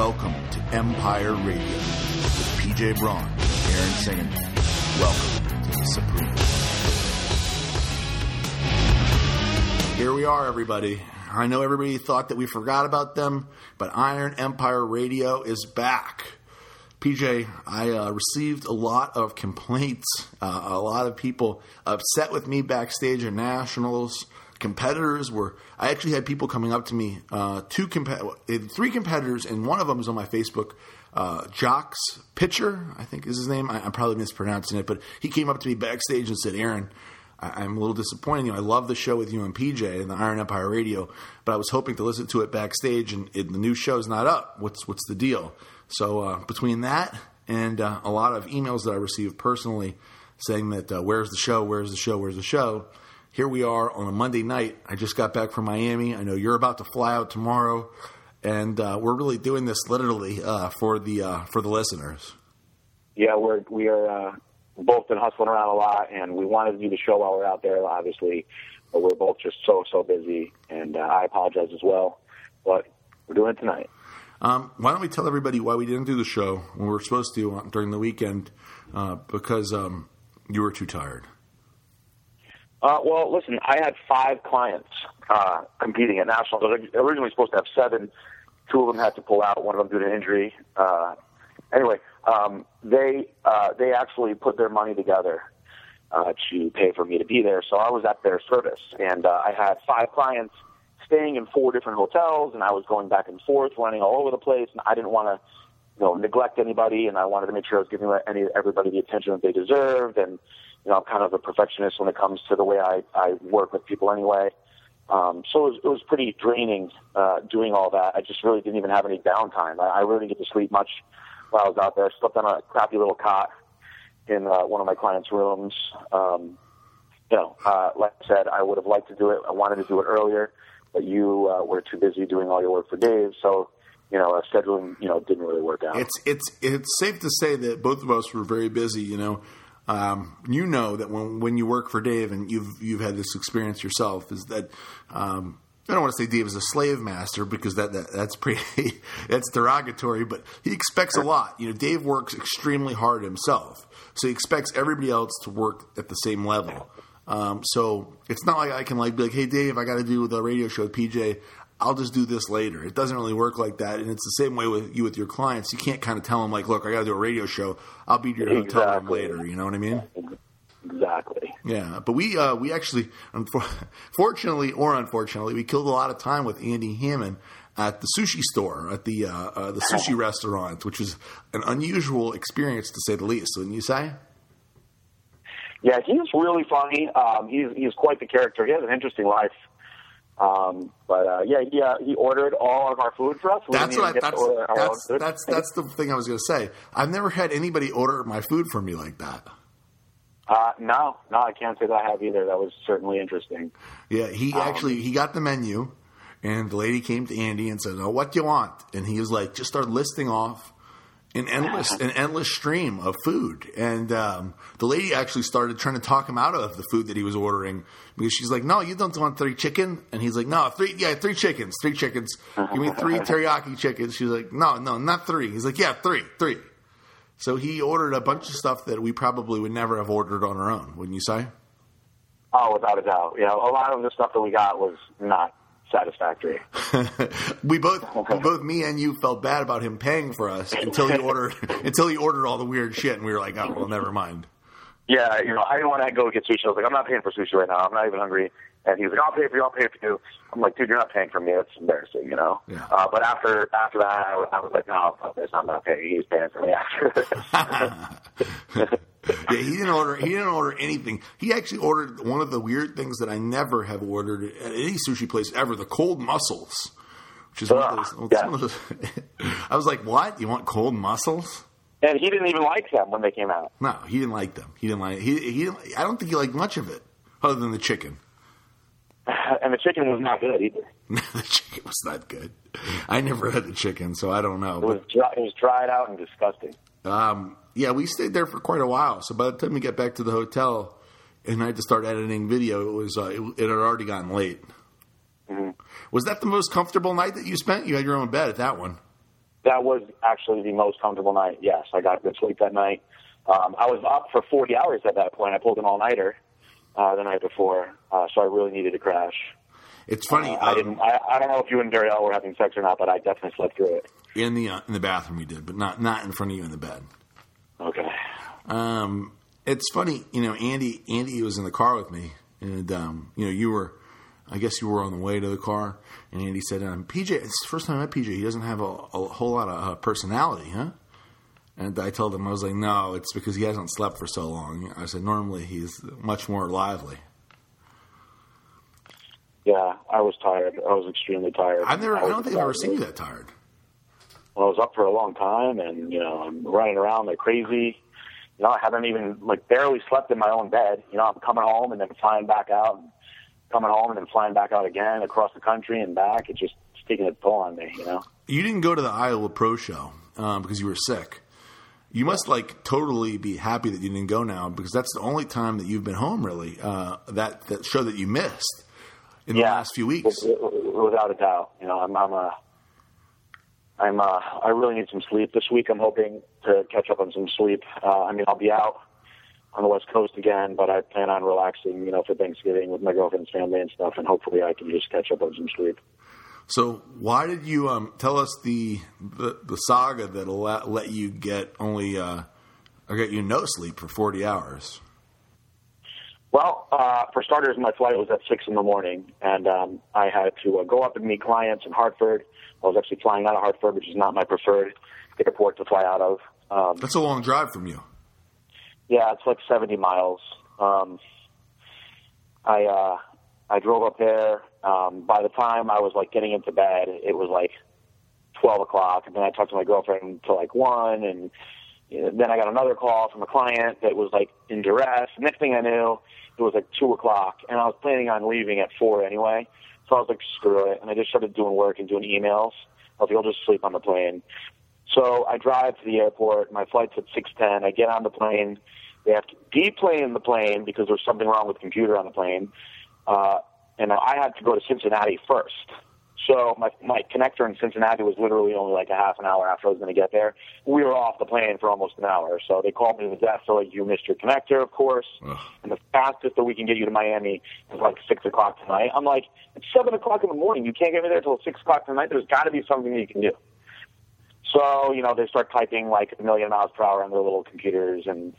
Welcome to Empire Radio with PJ Braun, and Aaron Singerman. Welcome to the Supreme. Here we are, everybody. I know everybody thought that we forgot about them, but Iron Empire Radio is back. PJ, I uh, received a lot of complaints, uh, a lot of people upset with me backstage at Nationals. Competitors were. I actually had people coming up to me, uh, two comp- three competitors, and one of them was on my Facebook. Uh, Jocks Pitcher, I think is his name. I, I'm probably mispronouncing it, but he came up to me backstage and said, "Aaron, I, am a little disappointed. You know, I love the show with you and PJ and the Iron Empire Radio, but I was hoping to listen to it backstage, and it, the new show's not up. What's what's the deal?" So uh, between that and uh, a lot of emails that I received personally saying that uh, where's the show, where's the show, where's the show, here we are on a Monday night. I just got back from Miami. I know you're about to fly out tomorrow, and uh, we're really doing this literally uh, for the uh, for the listeners. Yeah, we're we are both been hustling around a lot, and we wanted to do the show while we're out there, obviously, but we're both just so so busy, and I apologize as well, but we're doing it tonight. Um, why don't we tell everybody why we didn't do the show when we were supposed to during the weekend? Uh, because um, you were too tired. Uh, well, listen, I had five clients uh, competing at nationals. I was originally supposed to have seven. Two of them had to pull out. One of them due to injury. Uh, anyway, um, they uh, they actually put their money together uh, to pay for me to be there. So I was at their service, and uh, I had five clients staying in four different hotels, and I was going back and forth, running all over the place, and I didn't want to, you know, neglect anybody, and I wanted to make sure I was giving any everybody the attention that they deserved, and you know, I'm kind of a perfectionist when it comes to the way I I work with people anyway. Um, so it was, it was pretty draining uh, doing all that. I just really didn't even have any downtime. I, I really didn't get to sleep much while I was out there. I slept on a crappy little cot in uh, one of my clients' rooms. Um, you know, uh, like I said, I would have liked to do it. I wanted to do it earlier but you uh, were too busy doing all your work for Dave. So, you know, uh, scheduling, you know, didn't really work out. It's it's it's safe to say that both of us were very busy. You know, um, you know that when when you work for Dave and you've you've had this experience yourself, is that. Um, I don't want to say Dave is a slave master because that, that that's pretty that's derogatory, but he expects a lot. You know, Dave works extremely hard himself, so he expects everybody else to work at the same level. Um, so it's not like I can like be like, hey Dave, I got to do the radio show PJ. I'll just do this later. It doesn't really work like that, and it's the same way with you with your clients. You can't kind of tell them like, look, I got to do a radio show. I'll be at your exactly. hotel room later. You know what I mean? Exactly. Yeah, but we uh, we actually, fortunately or unfortunately, we killed a lot of time with Andy Hammond at the sushi store, at the uh, uh, the sushi restaurant, which was an unusual experience to say the least. Wouldn't you say? Yeah, he's really funny. Um, he's he's quite the character. He has an interesting life. Um, but uh, yeah, he uh, he ordered all of our food for us. We that's what I, that's that's, that's that's the thing I was going to say. I've never had anybody order my food for me like that. Uh, no, no, I can't say that I have either. That was certainly interesting. Yeah, he um, actually he got the menu, and the lady came to Andy and said, "Oh, what do you want?" And he was like, just started listing off an endless an endless stream of food. And um, the lady actually started trying to talk him out of the food that he was ordering because she's like, "No, you don't want three chicken." And he's like, "No, three. Yeah, three chickens. Three chickens. Give me three teriyaki chickens." She's like, "No, no, not three. He's like, "Yeah, three, three. So he ordered a bunch of stuff that we probably would never have ordered on our own, wouldn't you say? Oh, without a doubt. You know, a lot of the stuff that we got was not satisfactory. we both, both me and you felt bad about him paying for us until he ordered until he ordered all the weird shit, and we were like, oh well, never mind. Yeah, you know, I didn't want to go get sushi. I was like, I'm not paying for sushi right now. I'm not even hungry. And he was like, I'll pay for you. I'll pay for you. I'm like, dude, you're not paying for me. It's embarrassing, you know. Yeah. Uh, but after after that, I, I was like, no, fuck this. I'm not paying. He's paying for me after. yeah, he didn't order. He didn't order anything. He actually ordered one of the weird things that I never have ordered at any sushi place ever: the cold mussels, which is one of those. Yeah. One of those I was like, "What? You want cold mussels?" And he didn't even like them when they came out. No, he didn't like them. He didn't like. He he. Didn't, I don't think he liked much of it, other than the chicken. And the chicken was not good either. the chicken was not good. I never had the chicken, so I don't know. It was, dry, it was dried out and disgusting. Um, yeah, we stayed there for quite a while. So by the time we got back to the hotel and I had to start editing video, it was uh, it, it, had already gotten late. Mm-hmm. Was that the most comfortable night that you spent? You had your own bed at that one. that was actually the most comfortable night. Yes, I got good sleep that night. Um, I was up for 40 hours at that point. I pulled an all nighter uh, the night before, uh, so I really needed to crash. It's funny. Uh, I didn't. I, I don't know if you and Darielle were having sex or not, but I definitely slept through it. in the uh, in the bathroom you did, but not not in front of you in the bed. Okay. Um, it's funny, you know. Andy Andy was in the car with me, and um, you know you were. I guess you were on the way to the car, and Andy said, um, "PJ, it's the first time I met PJ. He doesn't have a, a whole lot of uh, personality, huh?" And I told him, I was like, "No, it's because he hasn't slept for so long." I said, "Normally he's much more lively." Yeah, I was tired. I was extremely tired. I've never, I was don't think I've ever seen you that tired. Well, I was up for a long time, and you know, I'm running around like crazy. You know, I haven't even like barely slept in my own bed. You know, I'm coming home and then flying back out, and coming home and then flying back out again across the country and back. It's just it's taking a toll on me. You know. You didn't go to the Iowa Pro Show um, because you were sick. You must like totally be happy that you didn't go now because that's the only time that you've been home really. Uh, that that show that you missed in the last few weeks. without a doubt. You know, I'm, I'm a, I'm, uh, I really need some sleep this week. I'm hoping to catch up on some sleep. Uh, I mean, I'll be out on the West Coast again, but I plan on relaxing, you know, for Thanksgiving with my girlfriend's family and stuff, and hopefully I can just catch up on some sleep. So why did you um, tell us the, the the saga that'll let, let you get only uh, or get you no sleep for forty hours? Well, uh, for starters, my flight was at six in the morning, and um, I had to uh, go up and meet clients in Hartford. I was actually flying out of Hartford, which is not my preferred airport to fly out of. Um, That's a long drive from you. Yeah, it's like 70 miles. Um, I uh, I drove up there. Um, by the time I was like getting into bed, it was like 12 o'clock, and then I talked to my girlfriend until like one, and you know, then I got another call from a client that was like in duress. Next thing I knew, it was like two o'clock, and I was planning on leaving at four anyway. So I was like, screw it, and I just started doing work and doing emails. I was like, I'll just sleep on the plane. So I drive to the airport. My flight's at 6:10. I get on the plane. They have to deplane the plane because there's something wrong with the computer on the plane. Uh, and I had to go to Cincinnati first. So my my connector in Cincinnati was literally only like a half an hour after I was going to get there. We were off the plane for almost an hour. So they called me to the desk. So like, you missed your connector, of course. Ugh. And the fastest that we can get you to Miami is like six o'clock tonight. I'm like, it's seven o'clock in the morning. You can't get me there till six o'clock tonight. There's got to be something that you can do. So, you know, they start typing like a million miles per hour on their little computers and,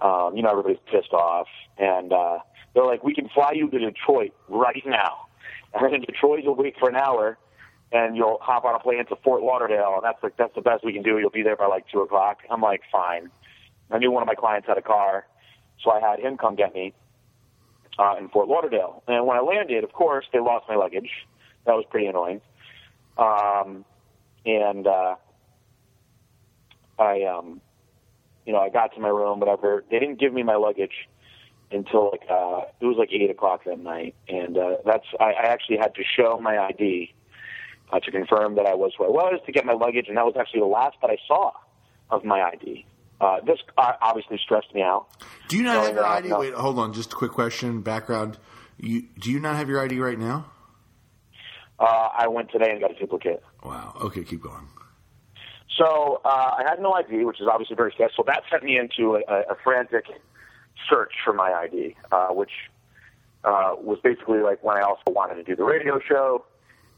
um, you know, everybody's pissed off. And, uh, they're like, we can fly you to Detroit right now. And in Detroit, you'll wait for an hour and you'll hop on a plane to Fort Lauderdale. And that's like, that's the best we can do. You'll be there by like two o'clock. I'm like, fine. I knew one of my clients had a car. So I had him come get me, uh, in Fort Lauderdale. And when I landed, of course, they lost my luggage. That was pretty annoying. Um, and, uh, I, um, you know, I got to my room, whatever. They didn't give me my luggage until like uh, it was like eight o'clock that night, and uh, that's I, I actually had to show my ID uh, to confirm that I was who I was to get my luggage, and that was actually the last that I saw of my ID. Uh, this uh, obviously stressed me out. Do you not No, have your ID? Wait, hold on. Just a quick question. Background. You do you not have your ID right now? Uh, I went today and got a duplicate. Wow. Okay, keep going. So uh, I had no ID, which is obviously very stressful. That sent me into a, a frantic search for my ID, uh, which uh, was basically like when I also wanted to do the radio show.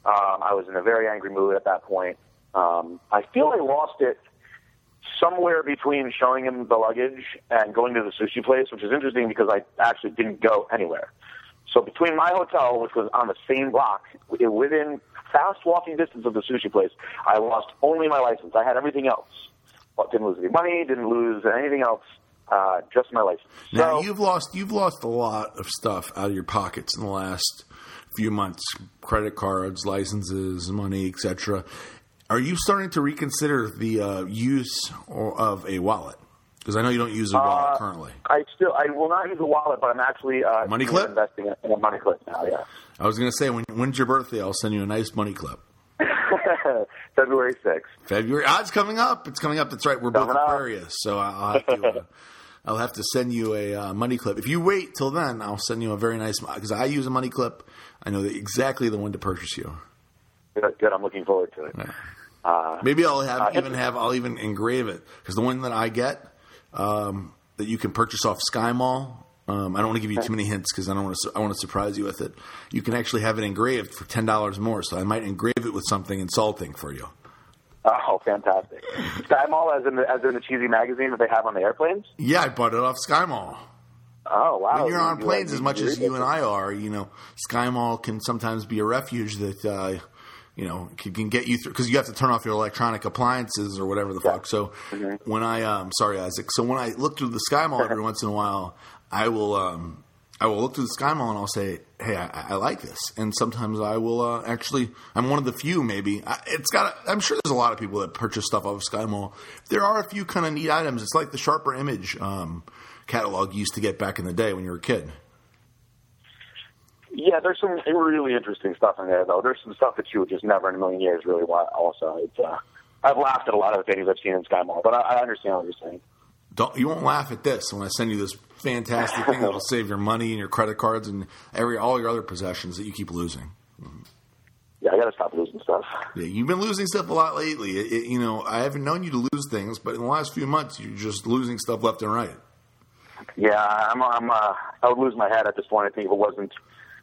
Um, I was in a very angry mood at that point. Um, I feel I lost it somewhere between showing him the luggage and going to the sushi place, which is interesting because I actually didn't go anywhere. So between my hotel, which was on the same block, wi- within fast walking distance of the sushi place, I lost only my license. I had everything else. Well, didn't lose any money, didn't lose anything else, uh, just my license. Now so, you've lost you've lost a lot of stuff out of your pockets in the last few months: credit cards, licenses, money, etc. Are you starting to reconsider the uh, use or, of a wallet? Because I know you don't use a wallet Uh, currently. I still I will not use a wallet, but I'm actually uh, Money clip? investing in a money clip now. Yeah, I was going to say when when's your birthday? I'll send you a nice money clip. February sixth. February. Ah, it's coming up. It's coming up. That's right. We're both Coming up. Aquarius, so I'll have to. Uh, I'll have to send you a uh, money clip. If you wait till then, I'll send you a very nice because I use a money clip. I know the, exactly the one to purchase you. Good, good. I'm looking forward to it. Yeah. Uh, Maybe I'll have Uh, even have I'll even engrave it because the one that I get um, that you can purchase off Sky Mall. Um, I don't want to give you too many hints because I don't want to. I want to surprise you with it. You can actually have it engraved for ten dollars more. So I might engrave it with something insulting for you. oh, fantastic! Sky Mall, as in the, as in the cheesy magazine that they have on the airplanes. Yeah, I bought it off Sky Mall. Oh wow! When you're on You- planes you- as much as you and. I are, you know, Sky Mall can sometimes be a refuge that, uh, you know, can, get you through because you have to turn off your electronic appliances or whatever the fuck. So Mm-hmm. when I, um, sorry, Isaac. So when I look through the Sky Mall every once in a while, I will, um, I will look through the Sky Mall and I'll say, "Hey, I, I like this." And sometimes I will uh, actually. I'm one of the few, maybe. I, it's got. I'm sure there's a lot of people that purchase stuff off of Sky Mall. There are a few kind of neat items. It's like the Sharper Image um, catalog you used to get back in the day when you were a kid. Yeah, there's some really interesting stuff in there, though. There's some stuff that you would just never in a million years really want. Also, it's uh, I've laughed at a lot of the things I've seen in Sky Mall, but I, I understand what you're saying. Don't you won't laugh at this when I send you this fantastic thing that'll save your money and your credit cards and every all your other possessions that you keep losing. Yeah, I got to stop losing stuff. Yeah, you've been losing stuff a lot lately. It, it- you know, I haven't known you to lose things, but in the last few months, you're just losing stuff left and right. Yeah, I'm. I'm. Uh, I would lose my head at this point. I think if it wasn't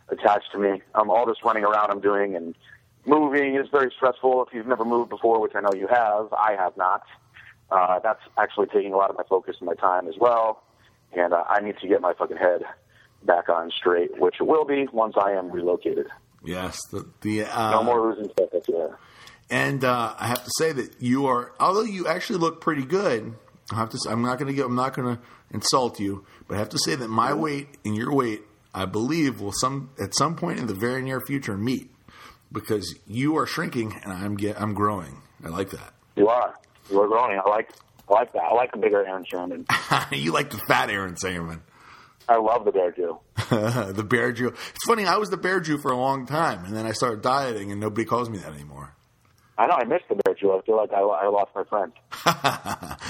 attached to me. Um, all this running around I'm doing and moving is very stressful. If you've never moved before, which I know you have, I have not. Uh, that's actually taking a lot of my focus and my time as well. And uh, I need to get my fucking head back on straight, which it will be once I am relocated. Yes, the, the uh, No more losing stuff. Yeah. And uh, I have to say that you are, although you actually look pretty good. I have to. Say, I'm not going to get. I'm not going to insult you, but I have to say that my weight and your weight, I believe, will some at some point in the very near future meet because you are shrinking and I'm get. I'm growing. I like that. You are. You are growing. I like. I like that. I like a bigger Aaron Singerman. you like the fat Aaron Singerman. I love the Bear Jew. the bear Jew. It's funny. I was the bear Jew for a long time, and then I started dieting, and nobody calls me that anymore. I know. I miss the Bear Jew. I feel like I, I lost my friend.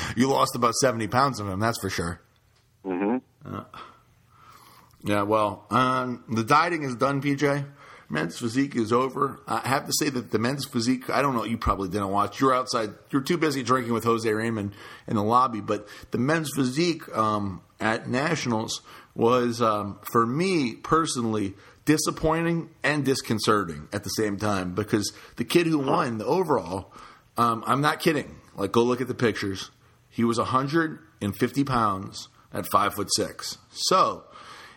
you lost about seventy pounds of him, that's for sure. Mm-hmm. Yeah, well, um, the dieting is done, PJ. Men's physique is over. I have to say that the men's physique, I don't know, you probably didn't watch. You're outside, you're too busy drinking with Jose Raymond in the lobby, but the men's physique um, at Nationals was, um, for me personally, disappointing and disconcerting at the same time because the kid who won the overall, um, I'm not kidding. Like, go look at the pictures. He was 150 pounds at five foot six. So,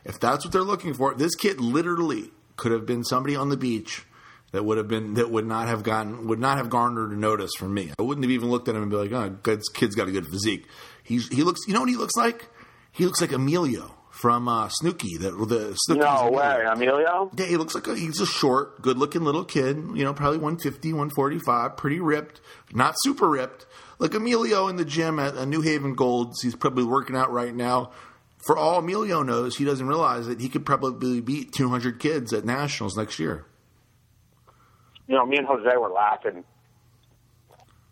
if that's what they're looking for, this kid literally could have been somebody on the beach that would have been that would not have gotten would not have garnered a notice from me. I wouldn't have even looked at him and be like, "Oh, this kid's got a good physique." He's he looks. You know what he looks like? He looks like Emilio from uh, Snooki. That the Snooki's No way, Emilio. Yeah, he looks like a, he's a short, good-looking little kid. You know, probably 150, 145, pretty ripped, not super ripped. Like Emilio in the gym at uh, New Haven Golds. He's probably working out right now. For all Emilio knows, he doesn't realize that he could probably beat 200 kids at nationals next year. you know, me and Jose were laughing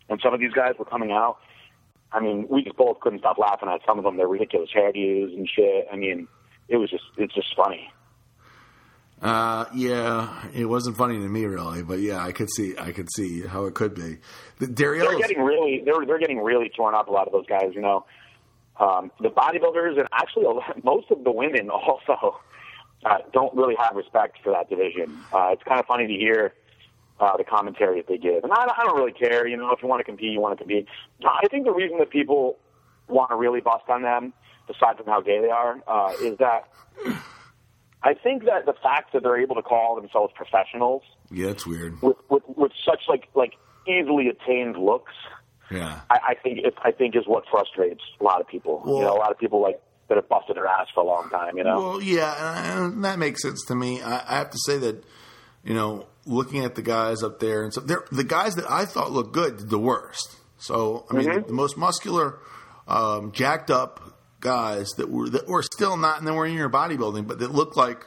when some of these guys were coming out. I mean, we just both couldn't stop laughing at some of them, their ridiculous hairdos and shit. I mean, it was just, it's just funny. Uh, yeah, it wasn't funny to me really, but yeah, I could see, I could see how it could be. The They're getting really, they're they're getting really torn up. A lot of those guys, you know, um, the bodybuilders and actually lot, most of the women also uh, don't really have respect for that division. Uh, it's kind of funny to hear uh, the commentary that they give, and I, I don't really care. You know, if you want to compete, you want to compete. I think the reason that people want to really bust on them, aside from how gay they are, uh, is that I think that the fact that they're able to call themselves professionals yeah, it's weird. with with, with such like like easily attained looks. Yeah, I, I think it, I think is what frustrates a lot of people. you know, a lot of people like that have busted their ass for a long time. You know, Well, yeah, and that makes sense to me. I, I have to say that, you know, looking at the guys up there, and so they're, the guys that I thought looked good did the worst. So, I mean, Mhm. the, most muscular, um, jacked up guys that were that were still not, and then were in your bodybuilding, but that looked like.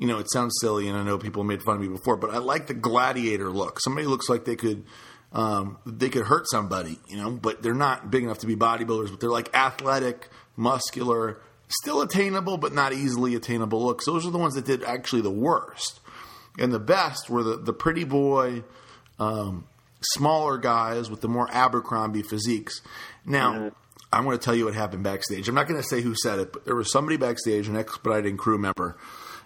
You know, it sounds silly, and I know people made fun of me before, but I like the gladiator look. Somebody looks like they could, um, they could hurt somebody, you know, but they're not big enough to be bodybuilders. But they're like athletic, muscular, still attainable, but not easily attainable looks. Those are the ones that did actually the worst, and the best were the the pretty boy, um, smaller guys with the more Abercrombie physiques. Now, Mm-hmm. I'm going to tell you what happened backstage. I'm not going to say who said it, but there was somebody backstage, an expediting crew member.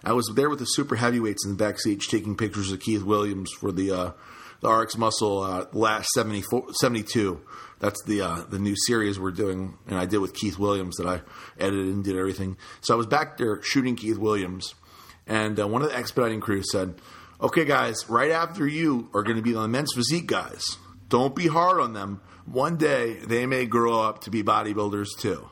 I was there with the super heavyweights in the backstage taking pictures of Keith Williams for the uh, the RX Muscle uh, last 74, 72. That's the uh, the new series we're doing, and I did with Keith Williams that I edited and did everything. So I was back there shooting Keith Williams, and uh, one of the expediting crew said, "Okay, guys, right after you are going to be the men's physique guys. Don't be hard on them. One day they may grow up to be bodybuilders too."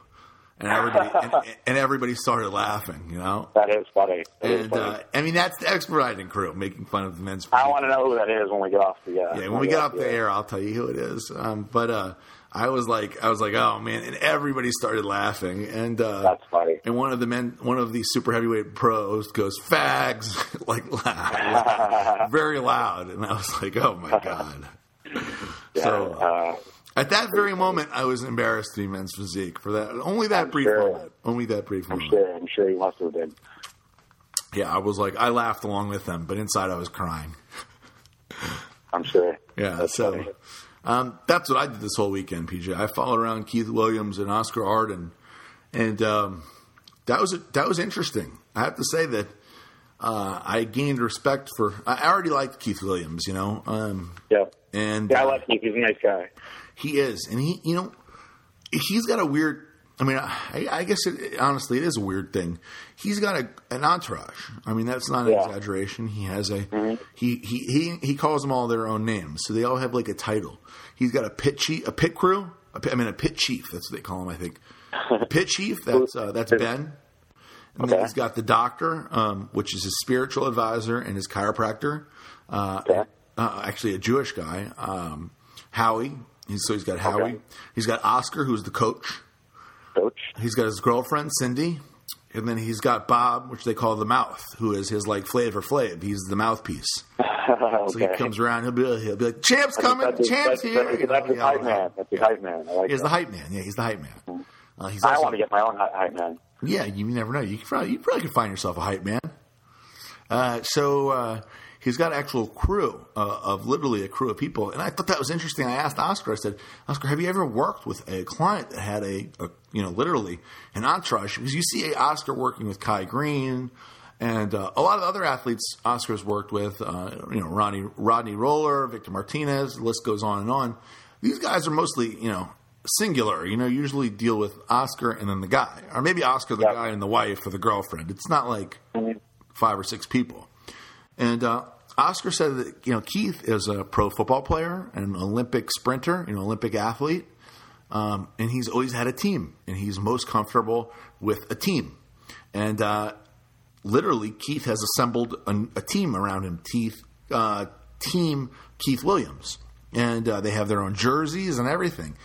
And everybody and, and everybody started laughing, you know. That is funny. That is And funny. uh, I mean, that's the expediting crew making fun of the men's. I want to know who that is when we get off the. Uh, Yeah, when we get off the air, I'll tell you who it is. Um, but uh, I was like, I was like, oh man, and everybody started laughing. And uh, That's funny. And one of the men, one of the super heavyweight pros goes, "Fags!" like loud, very loud, and I was like, oh my god. so Uh, at that very moment, I was embarrassed to be men's physique for that. Only that brief sure. moment. Only that brief moment. I'm moment. sure. I'm sure you must have been. Yeah, I was like, I laughed along with them, but inside I was crying. I'm sure. Yeah, That's so um, that's what I did this whole weekend, PJ. I followed around Keith Williams and Oscar Ardon, and um, that was that was interesting. I have to say that uh, I gained respect for. I already liked Keith Williams, you know, um, Yeah. and Yeah, I uh, like Keith. He's a nice guy. He is, and he, you know, he's got a weird. I mean, I, I guess it, honestly, it is a weird thing. He's got a, an entourage. I mean, that's not an Yeah. exaggeration. He has a he, he he he calls them all their own names, so they all have like a title. He's got a pit chief, a pit crew. A pit, I mean, a pit chief. That's what they call him. I think a pit chief. That's uh, that's Ben. And then Okay. he's got the doctor, um, which is his spiritual advisor and his chiropractor. Uh, Okay. uh, actually, a Jewish guy, um, Howie. He's, so he's got Howie. Okay. He's got Oscar, who's the coach. Coach. He's got his girlfriend Cindy, and then he's got Bob, which they call the mouth, who is his like Flavor Flav. He's the mouthpiece. okay. So he comes around. He'll be, he'll be like, "Champ's coming, That's, Champ's that's, here." That's, you know, that's his hype man. That's his hype man. I like He's that. the hype man. Yeah, he's the hype man. Uh, he's I also- want to get my own hype man. yeah, you never know. You can probably, you probably could find yourself a hype man. Uh, so uh, he's got an actual crew uh, of literally a crew of people, and I thought that was interesting. I asked Oscar. I said, Oscar, have you ever worked with a client that had a, a you know, literally an entourage? Because you see Oscar working with Kai Greene. And uh, a lot of other athletes Oscar's worked with, uh, you know, Rodney, Rodney Roller, Victor Martinez, the list goes on and on. These guys are mostly, you know, singular. You know, usually deal with Oscar and then the guy, or maybe Oscar, the Yeah. guy, and the wife or the girlfriend. It's not like five or six people. And uh, Oscar said that you know Keith is a pro football player, an Olympic sprinter, you know, Olympic athlete, um, and he's always had a team, and he's most comfortable with a team. And uh, literally, Keith has assembled a, a team around him. Keith, uh, team Keith Williams, and uh, they have their own jerseys and everything.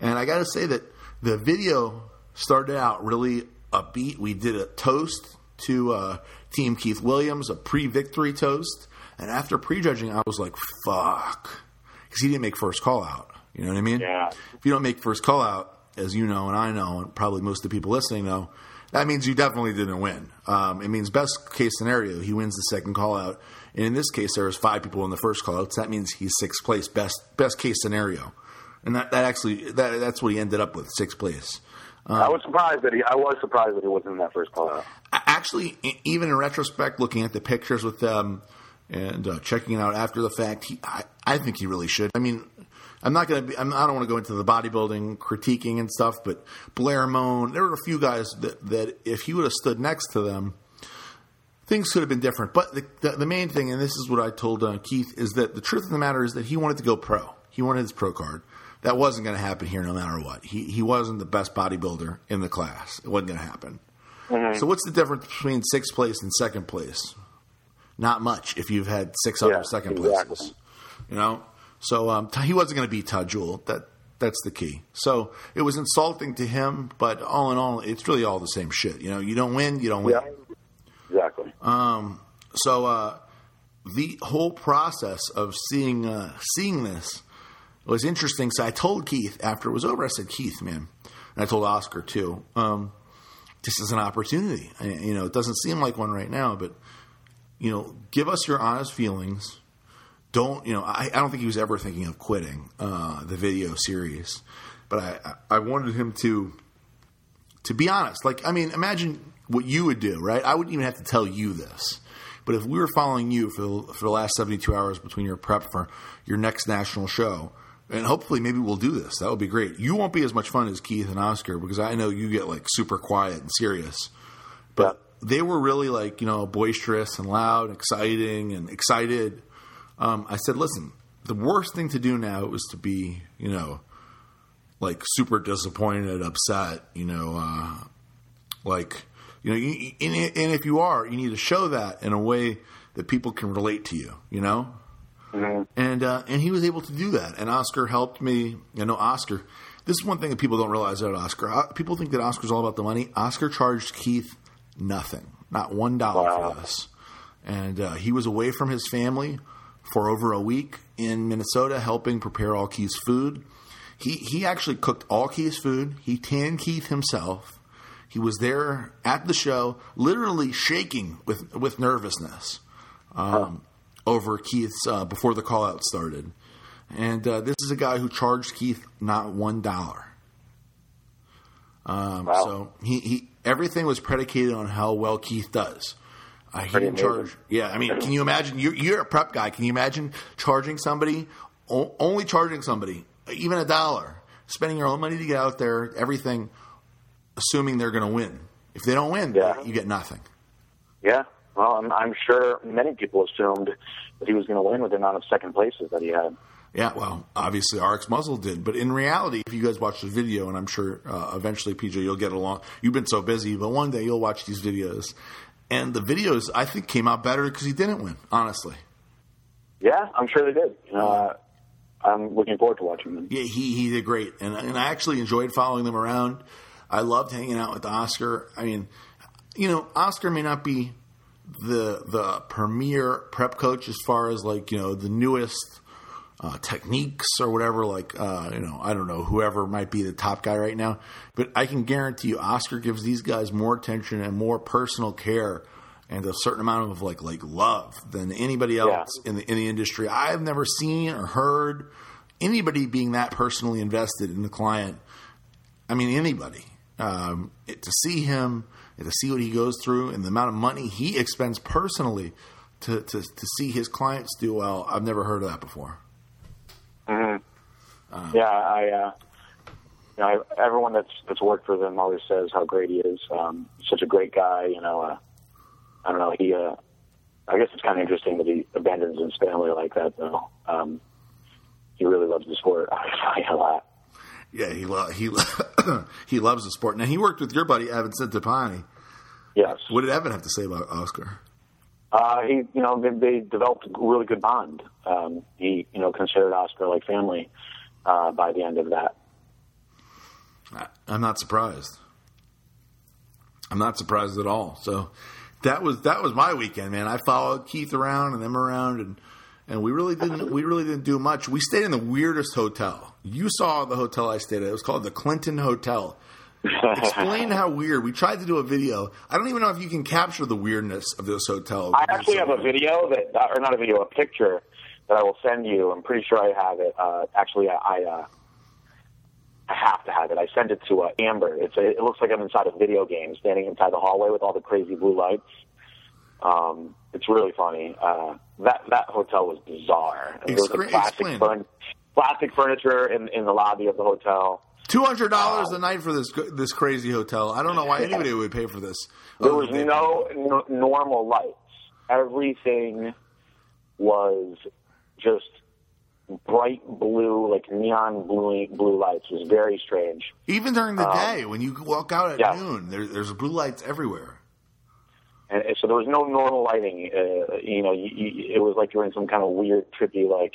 And I got to say that the video started out really upbeat. We did a toast to uh, Team Keith Williams, a pre-victory toast, and after prejudging, I was like, "Fuck," because he didn't make first call out. You know what I mean? Yeah. If you don't make first call out, as you know and I know, and probably most of the people listening know, that means you definitely didn't win. Um, it means best case scenario, he wins the second call out. And in this case, there was five people in the first call out, so that means he's sixth place, best best case scenario. And that, that actually that, that's what he ended up with, sixth place. I was surprised that he. I was surprised that he wasn't in that first call. Actually, even in retrospect, looking at the pictures with them and uh, checking it out after the fact, he, I, I think he really should. I mean, I'm not going to be. I'm, I don't want to go into the bodybuilding critiquing and stuff, but Blair Mone, there were a few guys that, that if he would have stood next to them, things could have been different. But the, the, the main thing, and this is what I told uh, Keith, is that the truth of the matter is that he wanted to go pro. He wanted his pro card. That wasn't going to happen here, no matter what. He he wasn't the best bodybuilder in the class. It wasn't going to happen. So what's the difference between sixth place and second place? Not much. If you've had six other second exactly. places, you know. So um, he wasn't going to beat Jewell. That that's the key. So it was insulting to him, but all in all, it's really all the same shit. You know, you don't win, you don't win. Yeah. Exactly. So uh, the whole process of seeing uh, seeing this was interesting. So I told Keith after it was over, I said, Keith, man, and I told Oscar too. Um, this is an opportunity. I, you know, it doesn't seem like one right now, but you know, give us your honest feelings. don't you know? I, I don't think he was ever thinking of quitting uh, the video series, but I I wanted him to to be honest. Like I mean, imagine what you would do, right? I wouldn't even have to tell you this. But if we were following you for the, for the last 72 hours between your prep for your next national show, and hopefully maybe we'll do this. That would be great. You won't be as much fun as Keith and Oscar because I know you get like super quiet and serious. But they were really like, you know, boisterous and loud, and exciting and excited. Um, I said, listen, the worst thing to do now is to be, you know, like super disappointed, upset, you know, uh, like you know, you, and, and if you are, you need to show that in a way that people can relate to you. You know, mm-hmm. and uh, and he was able to do that. And Oscar helped me. You know, Oscar. This is one thing that people don't realize about Oscar. Uh, people think that Oscar's all about the money. Oscar charged Keith nothing, not one dollar wow. for this, and uh, he was away from his family for over a week in Minnesota, helping prepare all Keith's food. He he actually cooked all Keith's food. He tanned Keith himself he was there at the show, literally shaking with with nervousness um, over Keith's uh, before the call out started. And uh, this is a guy who charged Keith not one dollar. Um, wow. So he, he everything was predicated on how well Keith does. Uh, he didn't charge. Yeah, I mean, can you imagine? You're, you're, a prep guy. Can you imagine charging somebody, only charging somebody, even a dollar, spending your own money to get out there, everything, assuming they're going to win. If they don't win, yeah. you get nothing. Yeah. Well, I'm, I'm sure many people assumed that he was going to win with the amount of second places that he had. Yeah, well, obviously RX Muscle did, but in reality, if you guys watch the video, and I'm sure uh, eventually, PJ, you'll get along. You've been so busy, but one day you'll watch these videos, and the videos I think came out better because he didn't win. Honestly. Yeah, I'm sure they did. Uh, I'm looking forward to watching them. Yeah, he he did great, and and I actually enjoyed following them around. I loved hanging out with Oscar. I mean, you know, Oscar may not be the the premier prep coach as far as like you know the newest uh, techniques or whatever. Like uh, you know, I don't know whoever might be the top guy right now, but I can guarantee you, Oscar gives these guys more attention and more personal care and a certain amount of like like love than anybody else yeah. in the in the industry. I've never seen or heard anybody being that personally invested in the client. I mean, anybody um, it, to see him, to see what he goes through, and the amount of money he expends personally to, to, to see his clients do well, I've never heard of that before. Mm-hmm. Um, yeah, I, uh, you know, I, everyone that's that's worked for them always says how great he is. Um, such a great guy, you know. Uh, I don't know. He, uh, I guess it's kind of interesting that he abandons his family like that, though. Um, he really loves the sport. I find a lot. Yeah, he lo- he he loves the sport. Now he worked with your buddy Evan Centopani. Yes. What did Evan have to say about Oscar? Uh, he, you know, they, they developed a really good bond. Um, he, you know, considered Oscar like family uh, by the end of that. I'm not surprised. I'm not surprised at all. So that was that was my weekend, man. I followed Keith around and them around, and and we really didn't we really didn't do much. We stayed in the weirdest hotel. You saw the hotel I stayed at. It was called the Clinton Hotel. Explain how weird. We tried to do a video. I don't even know if you can capture the weirdness of this hotel. I actually have a video that, uh, or not a video, a picture that I will send you. I'm pretty sure I have it. Uh, actually, I, I, uh, I have to have it. I sent it to uh, Amber. It's a, it looks like I'm inside a video game, standing inside the hallway with all the crazy blue lights. Um, it's really funny. Uh, that that hotel was bizarre. There was a furn- plastic furniture in in the lobby of the hotel. Two hundred dollars a night for this this crazy hotel. I don't know why anybody would pay for this. There was no n- normal lights. Everything was just bright blue, like neon blue blue lights. It was very strange. Even during the um, day, when you walk out at yeah. noon, there, there's blue lights everywhere and so there was no normal lighting. Uh, you know, you, you, it was like you're in some kind of weird, trippy, like,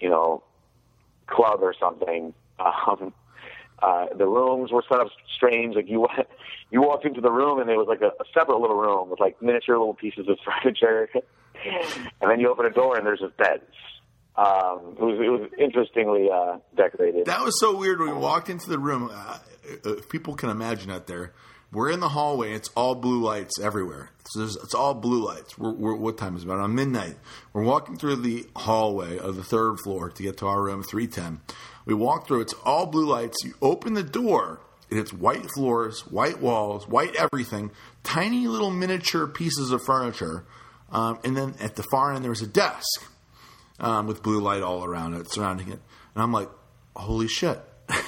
you know, club or something. Um, uh, the rooms were set up strange. Like you, you walked into the room and it was like a, a separate little room with like miniature little pieces of furniture, and then you open a door and there's just beds. Um, it was it was interestingly uh, decorated. That was so weird when we walked into the room. Uh, if people can imagine out there, we're in the hallway. It's all blue lights everywhere. So it's all blue lights. We're, we're, what time is it? About on midnight. We're walking through the hallway of the third floor to get to our room, 310. We walk through. It's all blue lights. You open the door. And it's white floors, white walls, white everything, tiny little miniature pieces of furniture. Um, and then at the far end, there's a desk um, with blue light all around it, surrounding it. And I'm like, holy shit.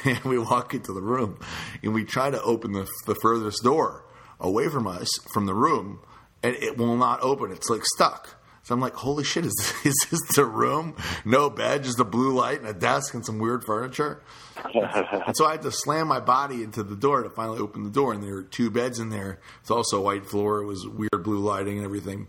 And we walk into the room and we try to open the, the furthest door away from us, from the room, and it will not open. It's like stuck. So I'm like, holy shit, is this, is this the room? No bed, just a blue light and a desk and some weird furniture. and so I had to slam my body into the door to finally open the door. And there were two beds in there. It's also white floor. It was weird blue lighting and everything.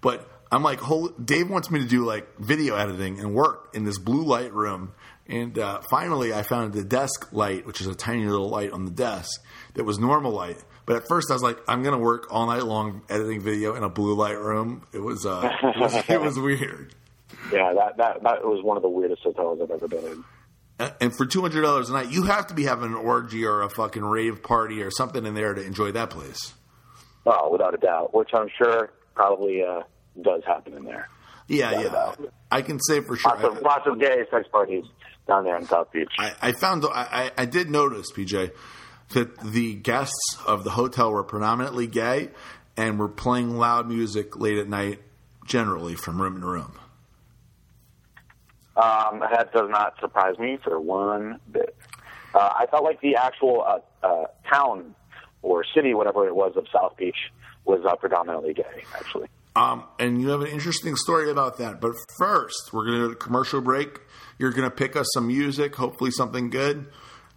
But I'm like, holy, Dave wants me to do like video editing and work in this blue light room. And uh, finally, I found the desk light, which is a tiny little light on the desk that was normal light. But at first, I was like, I'm going to work all night long editing video in a blue light room. It was, uh, it, was it was weird. Yeah, that, that that was one of the weirdest hotels I've ever been in. And for two hundred dollars a night, you have to be having an orgy or a fucking rave party or something in there to enjoy that place. Oh, without a doubt. Which I'm sure probably uh, does happen in there. Yeah, yeah. I can say for sure. Lots of, lots of gay sex parties down there in South Beach. I, I found I, I did notice, PJ, that the guests of the hotel were predominantly gay and were playing loud music late at night, generally from room to room. Um, that does not surprise me for one bit. Uh, I felt like the actual uh, uh, town or city, whatever it was, of South Beach was uh, predominantly gay, actually. Um, and you have an interesting story about that. But first, we're going to do a commercial break. You're going to pick us some music, hopefully something good.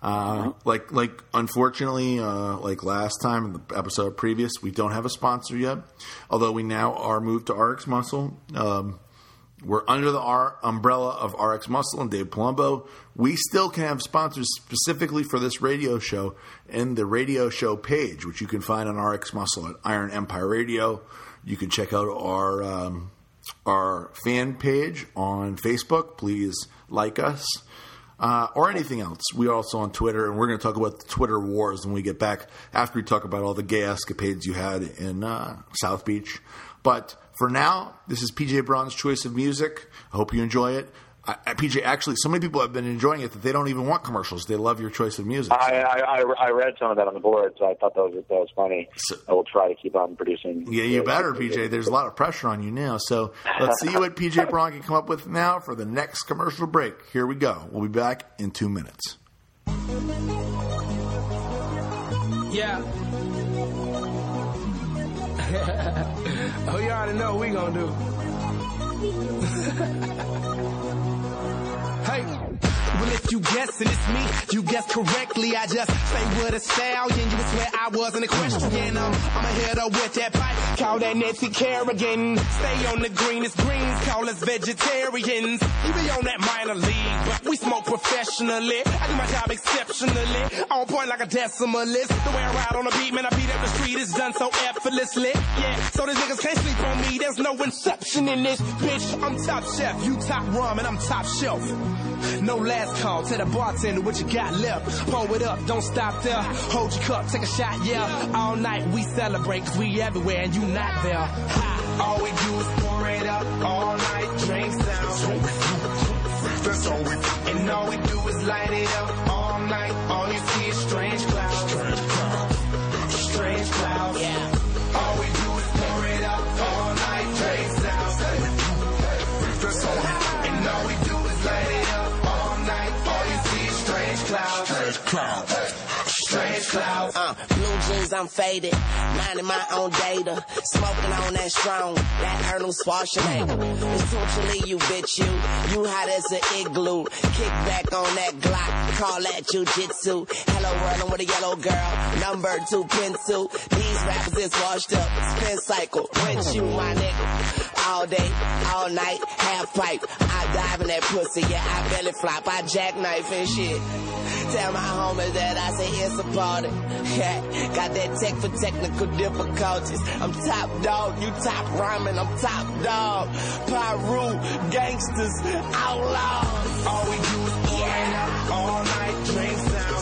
Uh. Like, like unfortunately, uh, like last time in the episode previous, we don't have a sponsor yet. Although we now are moved to RX Muscle. Um, we're under the R umbrella of RX Muscle and Dave Palumbo. We still can have sponsors specifically for this radio show in the radio show page, which you can find on RX Muscle at Iron Empire Radio. You can check out our um, our fan page on Facebook. Please like us. Uh, or anything else. We're also on Twitter, and we're going to talk about the Twitter wars when we get back after we talk about all the gay escapades you had in uh, South Beach. But for now, this is PJ Braun's choice of music. I hope you enjoy it. I, PJ, actually, so many people have been enjoying it that they don't even want commercials. They love your choice of music. I, I, I read some of that on the board, so I thought that was that was funny. So, I will try to keep on producing. Yeah, you better, PJ. There's a lot of pressure on you now. So let's see what PJ Braun can come up with now for the next commercial break. Here we go. We'll be back in two minutes. Yeah. oh, you already know what we gonna do. hey. You guessing it's me, you guess correctly. I just say what a stallion. You would swear I wasn't a question. Um, I'm a hit up with that pipe. Call that Nancy Kerrigan. Stay on the greenest greens. Call us vegetarians. You be on that minor league, but we smoke professionally. I do my job exceptionally. On point like a decimalist. The way I ride on the beat, man, I beat up the street It's done so effortlessly. Yeah, so these niggas can't sleep on me. There's no inception in this bitch. I'm top chef, you top rum, and I'm top shelf. No last call. Tell the bartender what you got left. Pour it up, don't stop there. Hold your cup, take a shot, yeah. All night we celebrate, cause we everywhere and you not there. Ha. All we do is pour it up. All night drinks down. That's all we do. And all we do is light it up. All night, all you see is strange clouds. Strange clouds. Strange clouds. Yeah. Strange clouds. Strange. Uh, blue jeans, I'm faded. Minding my own data. Smoking on that strong. That Arnold Schwarzenegger. Essentially, you bitch, you. You hot as an igloo. Kick back on that Glock. Call that jujitsu. Hello world, I'm with a yellow girl. Number two pencil. These rappers is washed up. Spin cycle. With you, my nigga. All day, all night, half pipe. I dive in that pussy, yeah, I belly flop, I jackknife and shit. Tell my homies that I say it's party. Yeah, got that tech for technical difficulties. I'm top dog, you top rhyming, I'm top dog. Pyru, gangsters, outlaws. All we do is it up. All night drinks down.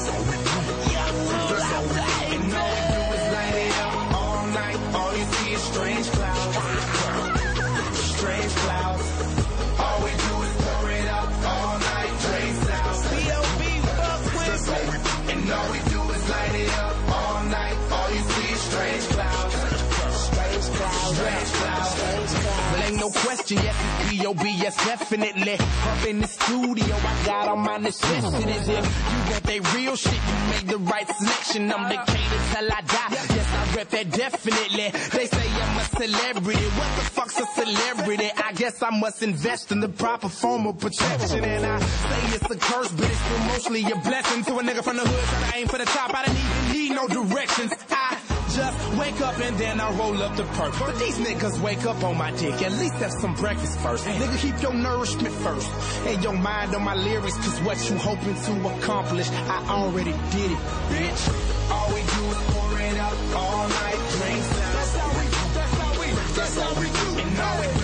No question. Yes, it's B.O.B. Yes, definitely. Up in the studio, I got all my necessities. If you want that real shit, you made the right selection. I'm Decatur till I die. Yes, I rep that definitely. They say I'm a celebrity. What the fuck's a celebrity? I guess I must invest in the proper form of protection. And I say it's a curse, but it's still mostly a blessing to a nigga from the hood trying to aim for the top. I don't even need no directions. I just wake up and then I roll up the perk. But these niggas wake up on my dick. At least have some breakfast first. Nigga, keep your nourishment first. And your mind on my lyrics, cause what you hoping to accomplish, I already did it, bitch. All we do is pour it up all night, drinks out. That's how we that's how we, that's how we do. And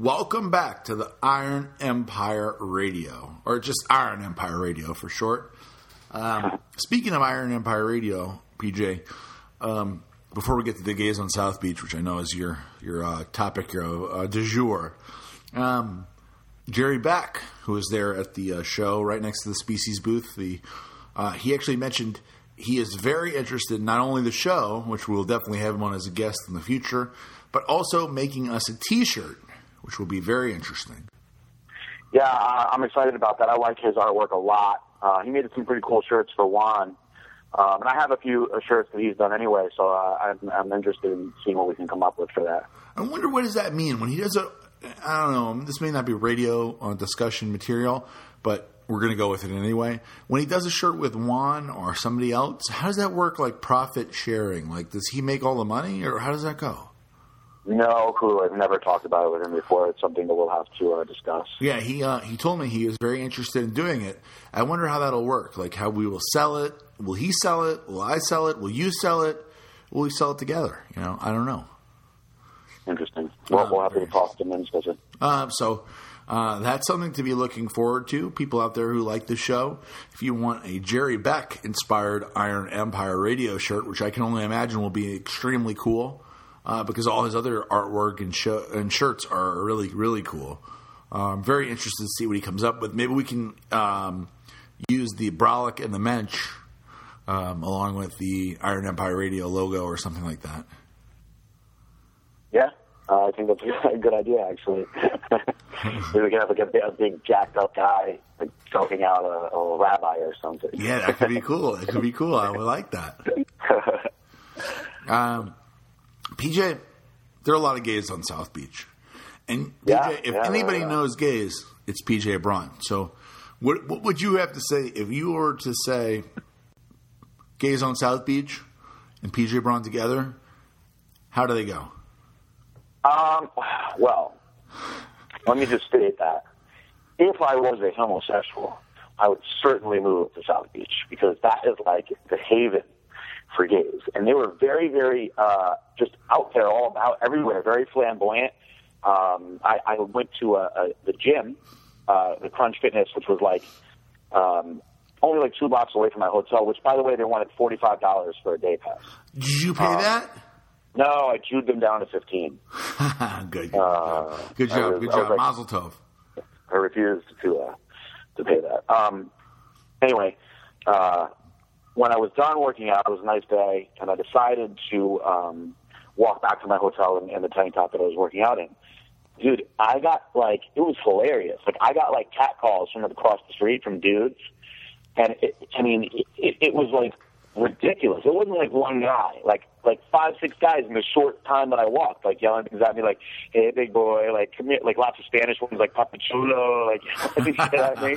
Welcome back to the Iron Empire Radio, or just Iron Empire Radio for short. Um, speaking of Iron Empire Radio, PJ, um, before we get to the gays on South Beach, which I know is your your uh, topic, your uh, du jour, um, Jerry Beck, who was there at the uh, show right next to the Species booth, the uh, he actually mentioned he is very interested in not only the show, which we'll definitely have him on as a guest in the future, but also making us a T-shirt, which will be very interesting. Yeah, uh, I'm excited about that. I like his artwork a lot. Uh, he made some pretty cool shirts for Juan. Um, and I have a few uh, shirts that he's done anyway, so uh, I'm, I'm interested in seeing what we can come up with for that. I wonder what does that mean when he does a. I don't know. This may not be radio uh, discussion material, but we're going to go with it anyway. When he does a shirt with Juan or somebody else, how does that work? Like profit sharing? Like does he make all the money, or how does that go? No clue. I've never talked about it with him before. It's something that we'll have to uh, discuss. Yeah, he uh, he told me he is very interested in doing it. I wonder how that'll work. Like how we will sell it. Will he sell it? Will I sell it? Will you sell it? Will we sell it together? You know, I don't know. Interesting. Well, we'll have to talk to him and discuss it. Uh, so uh, that's something to be looking forward to. People out there who like the show, if you want a Jerry Beck inspired Iron Empire radio shirt, which I can only imagine will be extremely cool, uh, because all his other artwork and, show, and shirts are really really cool. I'm very interested to see what he comes up with. Maybe we can um, use the Brolic and the Mensch um, along with the Iron Empire radio logo or something like that. Yeah, uh, I think that's a good idea, actually. Maybe we can have like a, big- a big jacked up guy like choking out a, a rabbi or something. Yeah, that could be cool. It could be cool. I would like that. Um, PJ, there are a lot of gays on South Beach, and PJ, Yeah, if yeah, anybody yeah. knows gays, it's PJ Braun. So, what what would you have to say if you were to say gays on South Beach and PJ Braun together? How do they go? Um, well, let me just state that if I was a homosexual, I would certainly move to South Beach because that is like the haven for gays, and they were very, very uh, just out there, all about everywhere, very flamboyant. Um, I, I went to a, a, the gym, uh, the Crunch Fitness, which was like um, only like two blocks away from my hotel. Which, by the way, they wanted forty five dollars for a day pass. Did you pay Uh, that? No, I chewed them down to fifteen. good, good, uh, good job, was- good job, like- Mazel Tov. I refused to uh, to pay that. Um, anyway, uh, when I was done working out, it was a nice day, and I decided to um, walk back to my hotel in, in the tank top that I was working out in. Dude, I got like it was hilarious. Like I got like cat calls from across the street from dudes, and it, I mean it, it, it was like ridiculous. It wasn't like one guy, like like five six guys in the short time that I walked, like yelling things at me, like "Hey, big boy," like come here, like lots of Spanish ones, like "Papa Chulo," like yelling shit at me.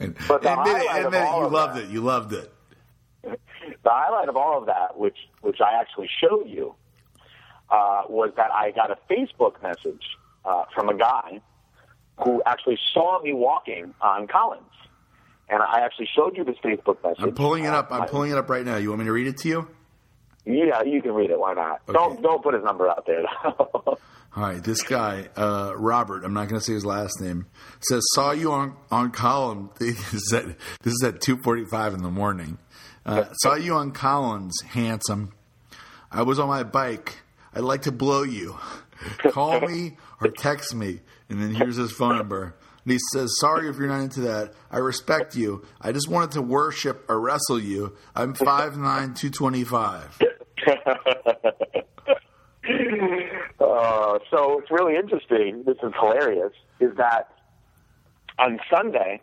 and, But the admit it, admit it, you loved that- it. You loved it. the highlight of all of that, which which I actually showed you, uh, was that I got a Facebook message uh, from a guy who actually saw me walking on Collins, and I actually showed you this Facebook message. I'm pulling it up. Uh, I'm I- pulling it up right now. You want me to read it to you? Yeah, you can read it. Why not? Don't don't put his number out there. All right, this guy, uh, Robert, I'm not going to say his last name, says, saw you on, on column. This is at, this is at 2.45 in the morning. Uh, saw you on Collins, handsome. I was on my bike. I'd like to blow you. Call me or text me. And then here's his phone number. And he says, sorry if you're not into that. I respect you. I just wanted to worship or wrestle you. I'm 5'9", 225. Uh, so it's really interesting. This is hilarious. Is that on Sunday,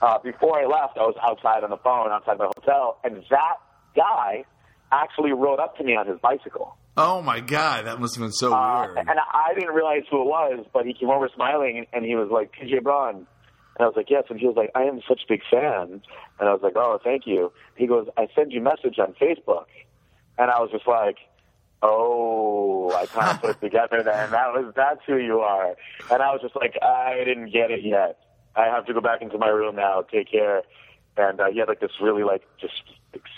uh, before I left, I was outside on the phone outside my hotel, and that guy actually rode up to me on his bicycle. Oh my God, that must have been so Uh, weird. and I didn't realize who it was, but he came over smiling, and he was like, PJ Braun. And I was like, yes. And he was like, I am such a big fan. And I was like, oh, thank you. He goes, I sent you a message on Facebook. And I was just like, oh, I kind of put it together then. That was, that's who you are. And I was just like, I didn't get it yet. I have to go back into my room now. Take care. And uh, he had like this really like just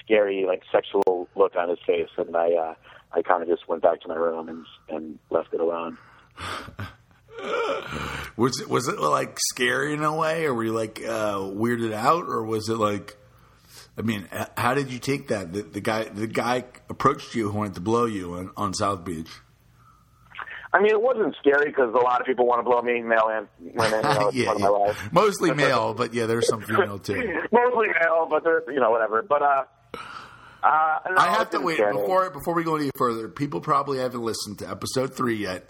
scary like sexual look on his face, and I uh, I kind of just went back to my room and and left it alone. Was it was it like scary in a way, or were you like uh, weirded out, or was it like? I mean, how did you take that? The, the guy the guy approached you who wanted to blow you on, on South Beach. I mean, it wasn't scary because a lot of people want to blow me, male and women. You know, yeah, yeah. mostly male, but yeah, there's some female too. Mostly male, but they're you know whatever. But uh, uh no, I have to wait me. before before we go any further. People probably haven't listened to episode three yet.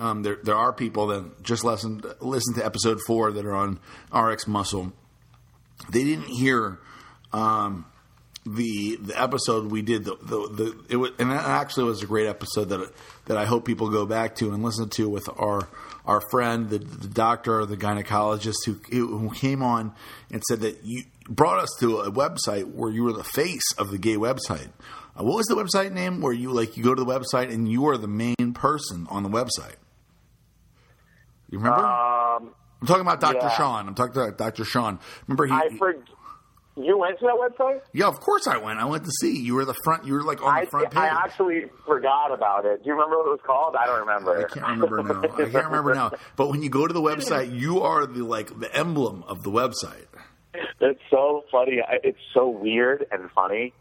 Um, there there are people that just listened listen to episode four that are on RX Muscle. They didn't hear um, the the episode we did. The, the, the it was, and it actually was a great episode that that I hope people go back to and listen to with our our friend, the, the doctor, the gynecologist who who came on and said that you brought us to a website where you were the face of the gay website. Uh, what was the website name? Where you like you go to the website and you are the main person on the website. You remember? Um, I'm talking about Dr. yeah. Sean. I'm talking about Dr. Sean. Remember he? I for you went to that website. yeah, of course I went. I went to see. You were the front. You were like on I the front page. I actually forgot about it. Do you remember what it was called? I don't remember. I can't remember now. I can't remember now. But when you go to the website, you are the like the emblem of the website. It's so funny. It's so weird and funny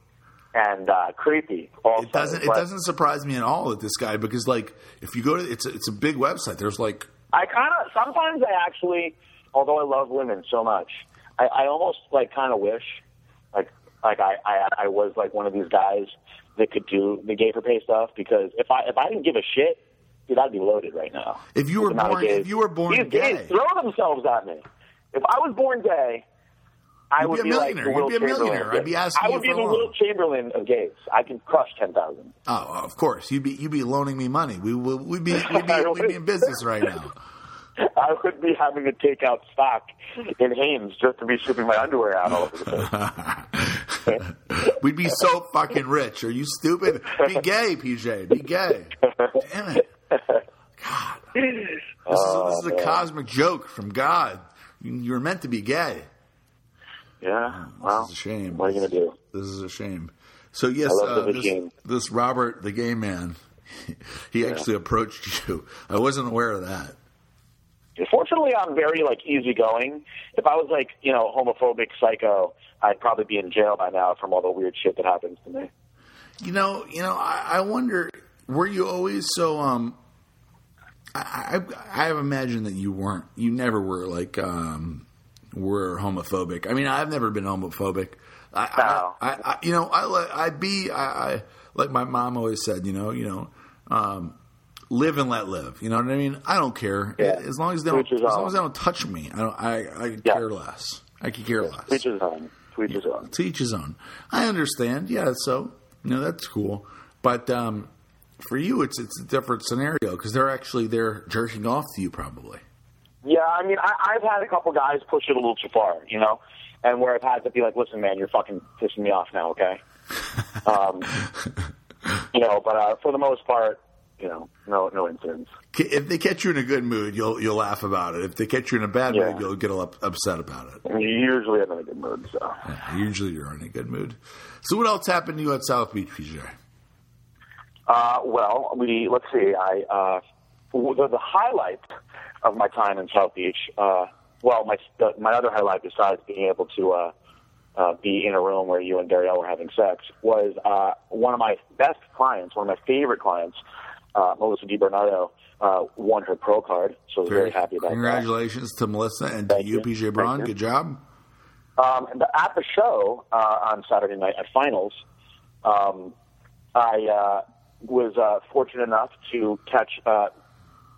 and uh, creepy. Also, It doesn't. It But doesn't surprise me at all that this guy because like if you go to it's a, it's a big website. There's like I kind of sometimes I actually, although I love women so much, I, I almost like kind of wish, like like I, I I was like one of these guys that could do the gay for pay stuff because if I if I didn't give a shit, dude, I'd be loaded right now. if you were the amount of born if you were born These gay. gays throw themselves at me. If I was born gay, I You'd would be a millionaire. the You'd be a millionaire. I'd be asking I would be the. Wilt Chamberlain of gays. I can crush ten thousand. Oh, of course you'd be you'd be loaning me money. We would we'd be we'd be, we'd be in business right now. I would be having to take out stock in Hanes just to be shipping my underwear out all over the place. We'd be so fucking rich. Are you stupid? Be gay, PJ. Be gay. Damn it. God. This is, this is a cosmic joke from God. You, were meant to be gay. Yeah, well, This is a shame. what are you gonna do? This is a shame. So yes, uh, this, this Robert, the gay man, he actually approached you. I wasn't aware of that. Fortunately, I'm very like easygoing. If I was like you know homophobic psycho, I'd probably be in jail by now from all the weird shit that happens to me. You know, you know. I, I wonder, were you always so? Um, I, I I've imagined that you weren't. You never were like um, were homophobic. I mean, I've never been homophobic. I, No. I, I, I you know, I let I be. I, I like my mom always said. You know, you know. Um, Live and let live. You know what I mean? I don't care Yeah. as long as they don't. As long as they don't touch me, I don't. I, I could Yeah. care less. I could care less. Tweet his own. Tweet his own. to each his own. I understand. Yeah, so you know that's cool. But um, for you, it's it's a different scenario because they're actually they're jerking off to you probably. Yeah, I mean, I, I've had a couple guys push it a little too far, you know, and where I've had to be like, listen, man, you're fucking pissing me off now, okay? um, you know, but uh, for the most part, you know, no no incidents. If they catch you in a good mood, you'll you'll laugh about it. If they catch you in a bad Yeah. mood, you'll get up, upset about it. And usually I'm in a good mood, so. Yeah, usually you're in a good mood. So what else happened to you at South Beach, PJ? Uh, well, we let's see. I uh, the, the highlight of my time in South Beach. Uh, well, my the, my other highlight besides being able to uh, uh, be in a room where you and Darielle were having sex was uh, one of my best clients, one of my favorite clients, uh, Melissa DiBernardo, uh, won her pro card. So I was very happy about that. Congratulations to Melissa and to Thank you, you. PJ Thank Braun. you. Good job. Um, and at the show uh, on Saturday night at finals, um, I uh, was uh, fortunate enough to catch uh,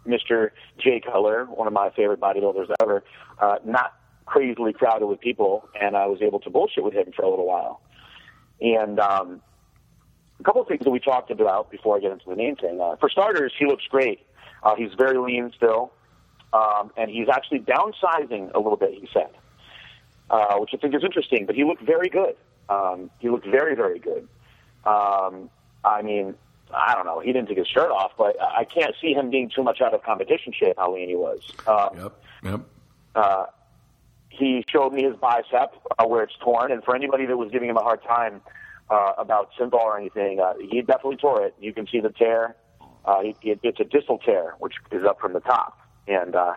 Mr. Jay Cutler, one of my favorite bodybuilders ever, uh, not crazily crowded with people, and I was able to bullshit with him for a little while. And um, a couple of things that we talked about before I get into the name thing. Uh, for starters, he looks great. Uh, he's very lean still, um, and he's actually downsizing a little bit. He said uh, which I think is interesting. But he looked very good. Um, he looked very, very good. Um, I mean, I don't know. He didn't take his shirt off, but I can't see him being too much out of competition shape. How lean he was. Um, Yep. Yep. uh, he showed me his bicep uh, where it's torn, and for anybody that was giving him a hard time uh, about Synthol or anything, uh, he definitely tore it. You can see the tear. Uh, he, it, it's a distal tear, which is up from the top, and uh,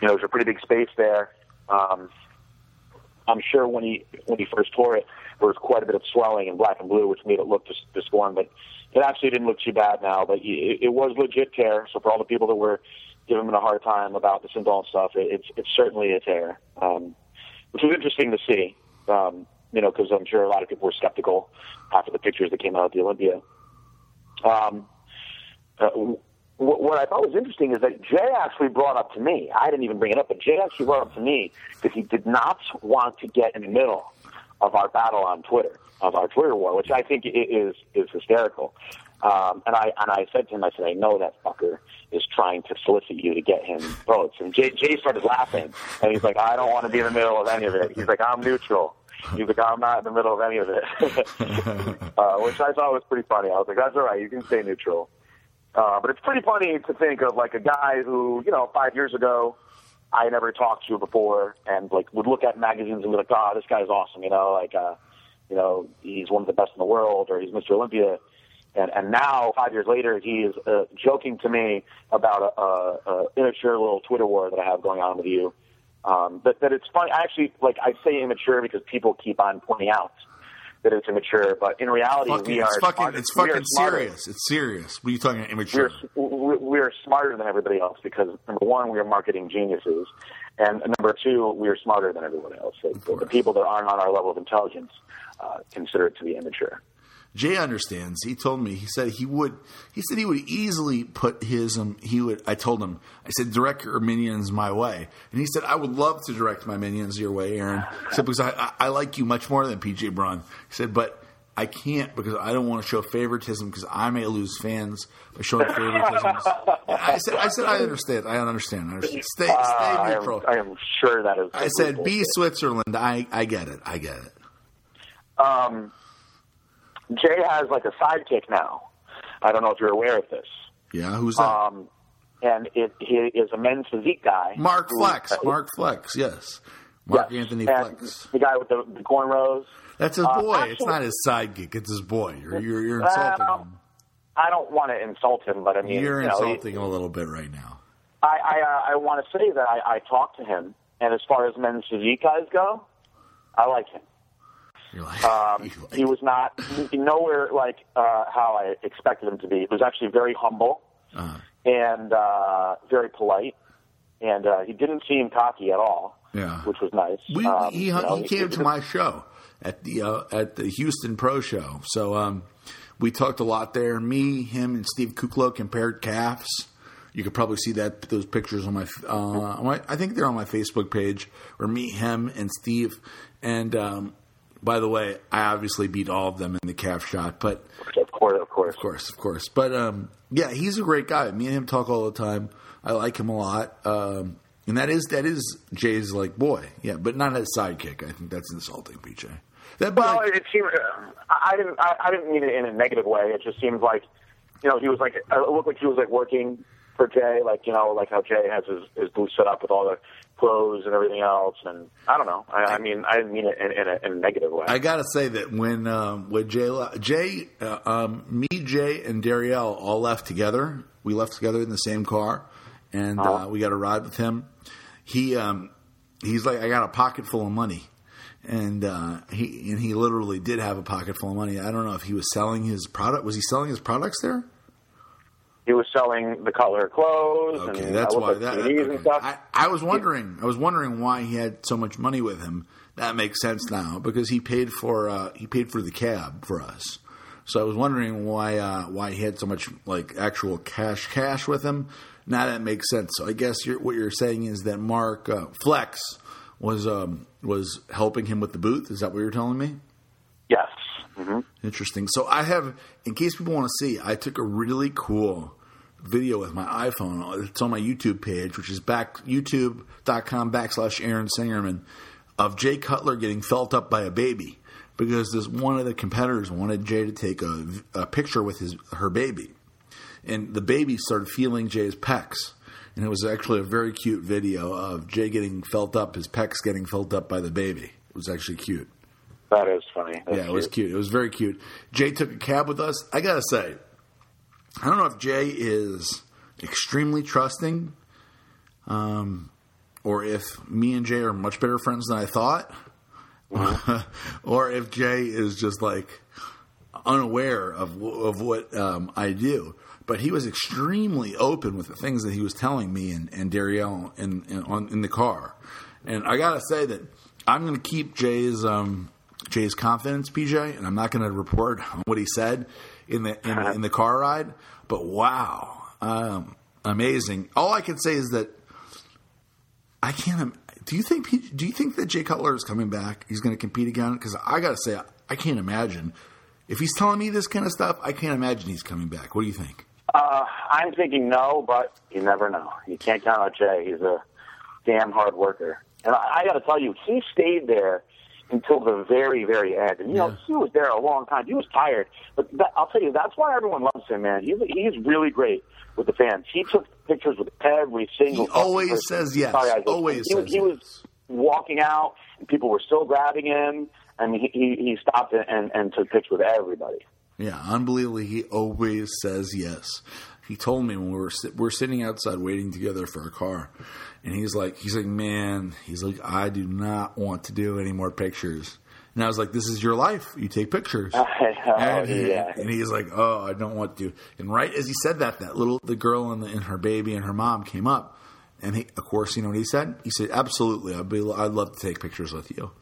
you know there's a pretty big space there. Um, I'm sure when he when he first tore it, there was quite a bit of swelling in black and blue, which made it look dis- disformed. But it actually didn't look too bad now. But it, it was legit tear. So for all the people that were giving him a hard time about the Synthol stuff, it, it's it's certainly a tear, um, which was interesting to see. Um, you know, because I'm sure a lot of people were skeptical after the pictures that came out at the Olympia. Um, uh, what, I thought was interesting is that Jay actually brought up to me. I didn't even bring it up, but Jay actually brought up to me that he did not want to get in the middle of our battle on Twitter, of our Twitter war, which I think is is hysterical. Um, and I and I said to him, I said, I know that fucker is trying to solicit you to get him votes. And Jay, Jay started laughing, and he's like, I don't want to be in the middle of any of it. He's like, I'm neutral. He's like, I'm not in the middle of any of it, uh, which I thought was pretty funny. I was like, that's all right. You can stay neutral. Uh, but it's pretty funny to think of like a guy who, you know, five years ago, I never talked to before, and like would look at magazines and be like, "Oh, this guy's awesome," you know, like, uh, you know, he's one of the best in the world, or he's Mr. Olympia. And and now, five years later, he is uh, joking to me about a, a, a immature little Twitter war that I have going on with you. Um, but that it's funny. I actually like I say immature because people keep on pointing out that it's immature, but in reality, Fucking, we are it's fucking, it's fucking serious. It's serious. What are you talking about? Immature. we're we're smarter than everybody else because number one, we are marketing geniuses, and number two, we are smarter than everyone else. So the, the people that aren't on our level of intelligence uh, consider it to be immature. Jay understands. He told me. He said he would. He said he would easily put his. Um, he would. I told him. I said direct your minions my way, and he said I would love to direct my minions your way, Aaron. Because I, I, I like you much more than PJ Braun. He said, but I can't because I don't want to show favoritism because I may lose fans by showing favoritism. I said. I said I understand. I understand. I understand. Stay, stay Uh, I, am. I am sure that is. I said, be. Switzerland. I, I get it. I get it. Um, Jay has like a sidekick now. I don't know if you're aware of this. Yeah, who's that? Um, and it he is a men's physique guy. Mark who- Flex. uh, Mark Flex. Yes. Mark yes. Anthony And Flex. The guy with the, the cornrows. That's his Uh, boy. it's not his sidekick. It's his boy. You're you're, you're insulting Well, him. I don't want to insult him, but I mean, You're you know, he- insulting him a little bit right now. I I, uh, I want to say that I, I talked to him, and as far as men's physique guys go, I like him. Like, Um, like- he was not nowhere like uh, how I expected him to be. He was actually very humble uh, and uh, very polite, and uh, he didn't seem cocky at all, yeah. which was nice. We, Um, he you know, he came to my show at the uh, at the Houston Pro Show. So um, we talked a lot there. Me, him, and Steve Kuclo compared calves. You could probably see that those pictures on my, uh, on my I think they're on my Facebook page. Or me, him, and Steve. And um, by the way, I obviously beat all of them in the calf shot, but Of course, of course. of course, of course. But um, yeah, he's a great guy. Me and him talk all the time. I like him a lot. Um, and that is that is Jay's like boy, yeah, but not as sidekick. I think that's insulting, PJ. That like, it seemed uh, I didn't I, I didn't mean it in a negative way. It just seems like you know, he was like, it looked like he was like working for Jay, like you know, like how Jay has his his booth set up with all the clothes and everything else. And I don't know. I, I mean, I didn't mean it in, in, a, in a negative way. I gotta say that when um, when Jay Jay uh, um, me Jay and Darielle all left together. We left together in the same car, and uh, Uh-huh. we got a ride with him. He um, he's like, I got a pocket full of money. And uh, he and he literally did have a pocket full of money. I don't know if he was selling his product. Was he selling his products there? He was selling the color clothes Okay, and that's why that. the CDs okay. and stuff. I, I was wondering. I was wondering why he had so much money with him. That makes sense now because he paid for uh, he paid for the cab for us. So I was wondering why uh, why he had so much like actual cash cash with him. Now that makes sense. So I guess you're, what you're saying is that Mark uh, Flex was um, was helping him with the booth. Is that what you're telling me? yes. Hmm Interesting. So I have, in case people want to see, I took a really cool video with my iPhone. It's on my YouTube page, which is back youtube.com backslash Aaron Singerman of Jay Cutler getting felt up by a baby because this one of the competitors wanted Jay to take a, a picture with his her baby, and the baby started feeling Jay's pecs. And it was actually a very cute video of Jay getting felt up, his pecs getting felt up by the baby. It was actually cute. That is funny. That's Yeah, it was cute. cute. It was very cute. Jay took a cab with us. I gotta say, I don't know if Jay is extremely trusting, um, or if me and Jay are much better friends than I thought, or if Jay is just like unaware of of what um, I do. But he was extremely open with the things that he was telling me and, and Darielle in, in on in the car. And I gotta say that I'm gonna keep Jay's um, Jay's confidence, PJ, and I'm not gonna report on what he said in the in, the- in the car ride. But wow, um, amazing! All I can say is that I can't. Do you think? Do you think that Jay Cutler is coming back? He's going to compete again? Because I got to say, I can't imagine. If he's telling me this kind of stuff, I can't imagine he's coming back. What do you think? Uh, I'm thinking no, but you never know. You can't count on Jay. He's a damn hard worker. And I, I got to tell you, he stayed there until the very, very end. And you know, Yeah. he was there a long time. He was tired, but that, I'll tell you, that's why everyone loves him, man. He's he's really great with the fans. He took pictures with every single. He always person. says yes. Sorry, I- Always he, was- says he was walking out, and people were still grabbing him. and he he, he stopped and, and took pictures with everybody. Yeah, unbelievably, he always says yes. He told me when we were we're sitting outside waiting together for a car, and he's like, he's like, man, he's like, I do not want to do any more pictures. And I was like, this is your life. You take pictures. Oh, and, he- yeah. and he's like, oh, I don't want to. And right as he said that, that little the girl and, the, and her baby and her mom came up, and he, of course, you know what he said? He said, absolutely, I'd be, I'd love to take pictures with you.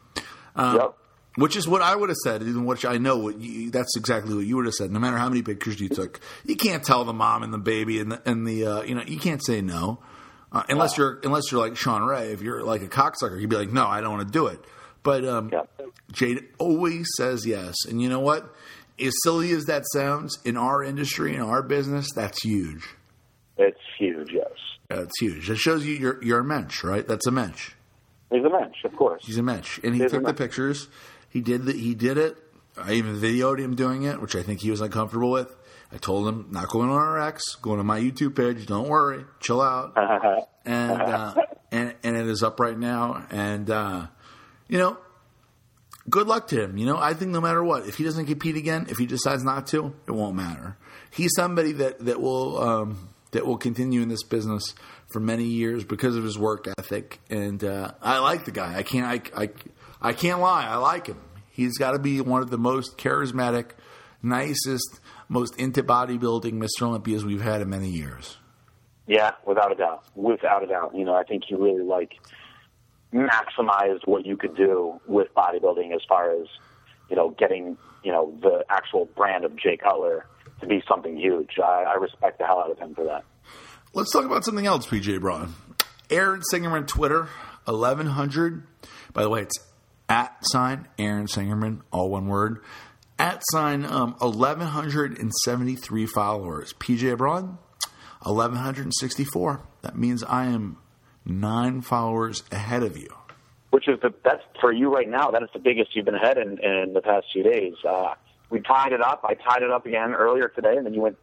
Um, yep. Which is what I would have said, and which I know what you, that's exactly what you would have said. No matter how many pictures you took, you can't tell the mom and the baby and the, and the uh, you know you can't say no uh, unless you're unless you're like Shawn Ray. If you're like a cocksucker, you'd be like, no, I don't want to do it. But um, Yep. Jade always says yes, and you know what? As silly as that sounds, in our industry, in our business, that's huge. It's huge. Yes. That's huge. That shows you you're you're a mensch, right? That's a mensch. He's a mensch, of course. He's a mensch, and he He's took the pictures. He did the, he did it. I even videoed him doing it, which I think he was uncomfortable with. I told him not going on RX, going to my YouTube page. Don't worry, chill out. and uh, and and it is up right now. And uh, you know, good luck to him. You know, I think no matter what, if he doesn't compete again, if he decides not to, it won't matter. He's somebody that that will um, that will continue in this business for many years because of his work ethic. And uh, I like the guy. I can't I, I I can't lie. I like him. He's got to be one of the most charismatic, nicest, most into bodybuilding Mr. Olympias we've had in many years. Yeah, without a doubt. Without a doubt. You know, I think he really like maximized what you could do with bodybuilding as far as, you know, getting, you know, the actual brand of Jay Cutler to be something huge. I, I respect the hell out of him for that. Let's talk about something else, PJ Braun. Aaron Singer on Twitter, 1100. By the way, it's at sign Aaron Singerman, all one word. At sign um, 1173 followers. PJ Braun, 1164. That means I am nine followers ahead of you. Which is the that's for you right now. That is the biggest you've been ahead in, in the past few days. Uh, we tied it up. I tied it up again earlier today, and then you went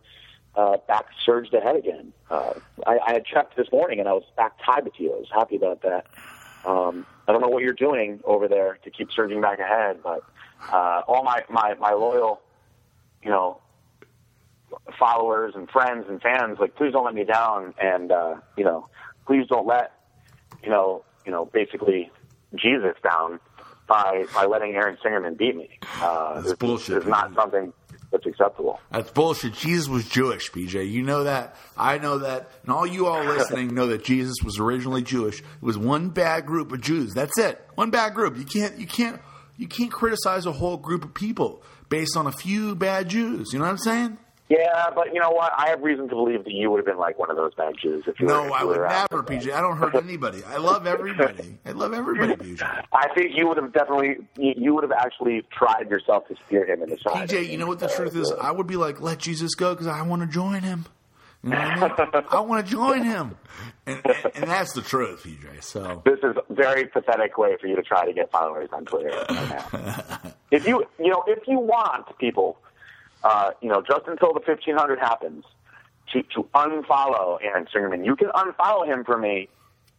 uh, back surged ahead again. Uh, I, I had checked this morning and I was back tied with you. I was happy about that. Um, I don't know what you're doing over there to keep surging back ahead, but uh, all my, my, my loyal, you know, followers and friends and fans, like, please don't let me down, and uh, you know, please don't let, you know, you know, basically Jesus down by by letting Aaron Singerman beat me. Uh, That's this- bullshit, is not something that's acceptable. That's bullshit. Jesus was Jewish, PJ. You know that. I know that. And all you all listening know that Jesus was originally Jewish. It was one bad group of Jews. That's it. One bad group. You can't you can't you can't criticize a whole group of people based on a few bad Jews. You know what I'm saying? Yeah, but you know what? I have reason to believe that you would have been like one of those bad Jews if you were. No, if I would were never. PJ. I don't hurt anybody. I love everybody. I love everybody, PJ. I think you would have definitely, you you would have actually tried yourself to steer him in the side. PJ, you know what the truth is? I would be like, let Jesus go because I want to join him. You know I mean? I want to join him, and, and, and that's the truth, PJ. So This is a very pathetic way for you to try to get followers on Twitter. Right now. if you, you know, if you want people, uh, you know, just until the 1500 happens, to, to unfollow Aaron Singerman, you can unfollow him for me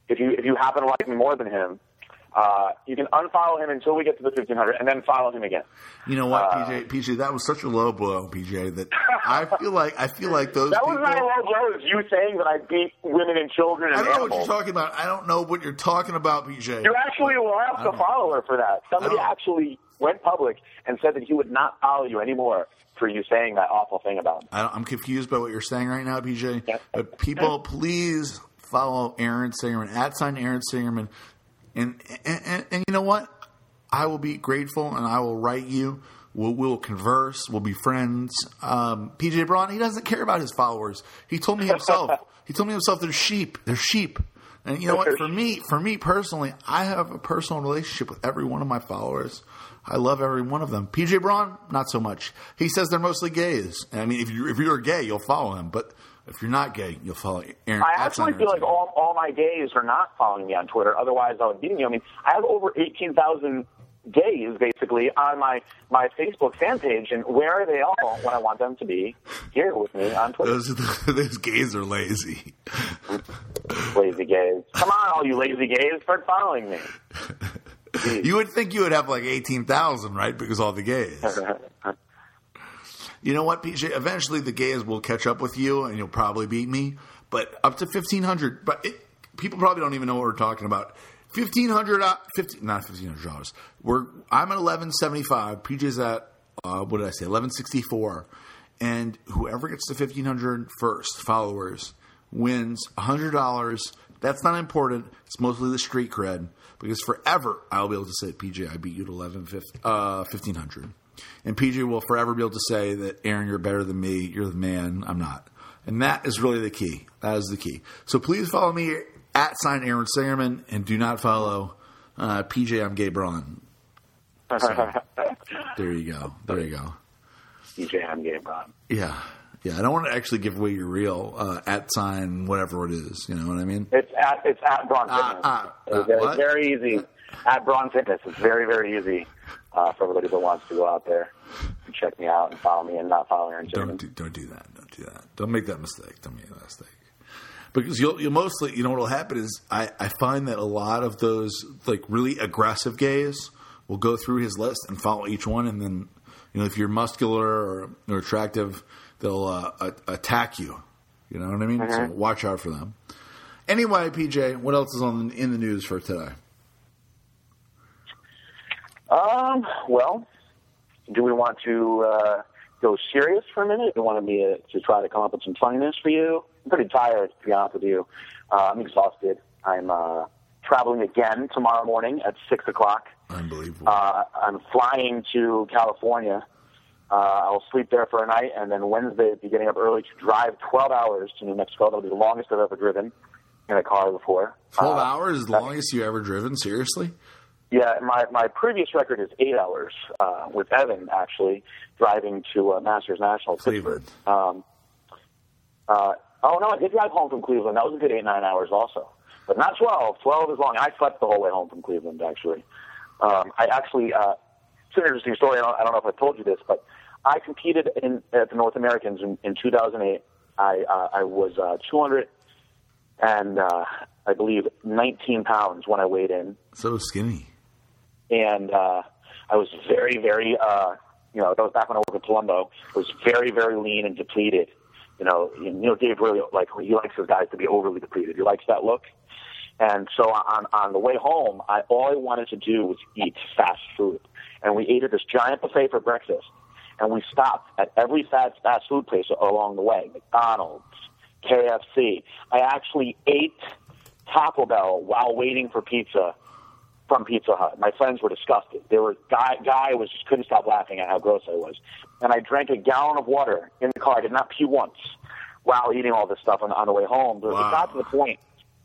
if you if you happen to like me more than him. Uh, you can unfollow him until we get to the 1500, and then follow him again. you know what, Uh, PJ? PJ, that was such a low blow, PJ. That I feel like I feel like those That was not a low blow. It was you saying that I beat women and children I don't know what you're talking about. I don't know what you're talking about, PJ. You actually lost a follower for that. Somebody actually went public and said that he would not follow you anymore for you saying that awful thing about him. I don't, I'm confused by what you're saying right now, PJ. But people, please follow Aaron Singerman at sign Aaron Singerman, and and, and and you know what? I will be grateful, and I will write you. We'll, we'll converse. We'll be friends. Um, PJ Braun, he doesn't care about his followers. He told me himself. he told me himself they're sheep. They're sheep. And you know what? For me, for me personally, I have a personal relationship with every one of my followers. I love every one of them. PJ Braun, not so much. He says they're mostly gays. I mean, if you're if you're gay, you'll follow him. But if you're not gay, you'll follow Aaron. I actually feel like all, all my gays are not following me on Twitter. Otherwise, I would be you. I mean, I have over 18,000 gays basically on my, my Facebook fan page, and where are they all when I want them to be here with me on Twitter? Those, those gays are lazy. lazy gays. Come on, all you lazy gays, start following me. You would think you would have like eighteen thousand, right? Because all the gays. You know what, PJ? Eventually, the gays will catch up with you, and you'll probably beat me. But up to fifteen hundred. But it, people probably don't even know what we're talking about. Fifteen hundred, uh, fifteen, not fifteen hundred dollars. We're I'm at eleven seventy five. PJ's at uh, what did I say? Eleven sixty four. And whoever gets to 1500 first followers wins hundred dollars. That's not important. It's mostly the street cred because forever I'll be able to say, PJ, I beat you to 11, 15, uh, 1500. And PJ will forever be able to say that, Aaron, you're better than me. You're the man. I'm not. And that is really the key. That is the key. So please follow me at sign Aaron Singerman and do not follow uh, PJ. I'm Gay Braun. There you go. There you go. DJ, I'm gay, Braun. Yeah. Yeah. I don't want to actually give away your real uh, at sign, whatever it is. You know what I mean? It's at it's at Braun Ah, Fitness. ah, it's, ah, very- what? very easy. At Braun Fitness, it's very very easy uh, for everybody that wants to go out there and check me out and follow me and not follow Aaron Don't do, don't do that. Don't do that. Don't make that mistake. Don't make that mistake. Because you'll, you'll mostly, you know, what'll happen is I, I find that a lot of those like really aggressive gays will go through his list and follow each one, and then you know if you're muscular or, or attractive, they'll uh, a- attack you. You know what I mean? So watch out for them. Anyway, PJ, what else is on in the news for today? Um, well, do we want to uh, go serious for a minute? Do you want me to, to try to come up with some funniness for you? I'm pretty tired, to be honest with you. Uh, I'm exhausted. I'm uh, traveling again tomorrow morning at 6 o'clock. Unbelievable. Uh, I'm flying to California. Uh, I'll sleep there for a night, and then Wednesday, be getting up early to drive 12 hours to New Mexico. That'll be the longest I've ever driven in a car before. Twelve Uh, hours is the longest you ever driven. Seriously? yeah, my my previous record is eight hours uh, with Evan actually driving to uh, Masters National Cleveland. Um, uh, oh no, I did drive home from Cleveland. That was a good eight nine hours also, but not twelve. Twelve is long. I slept the whole way home from Cleveland actually. Um, I actually uh, it's an interesting story. I don't, I don't know if I told you this, but I competed in at the North Americans in, in 2008 I uh, I was uh, 200 and uh, I believe 19 pounds when I weighed in, So skinny. and uh, I was very very uh, you know that was back when I worked at Palumbo. I was very very lean and depleted. You know, you know Dave really like he likes his guys to be overly depleted. He likes that look. And so on on the way home, I all I wanted to do was eat fast food, and we ate at this giant buffet for breakfast, and we stopped at every fast fast food place along the way, McDonald's, KFC. I actually ate Taco Bell while waiting for pizza from Pizza Hut. My friends were disgusted. They were guy guy was just couldn't stop laughing at how gross I was, and I drank a gallon of water in the car. I did not pee once while eating all this stuff on, on the way home. But Wow. it got to the point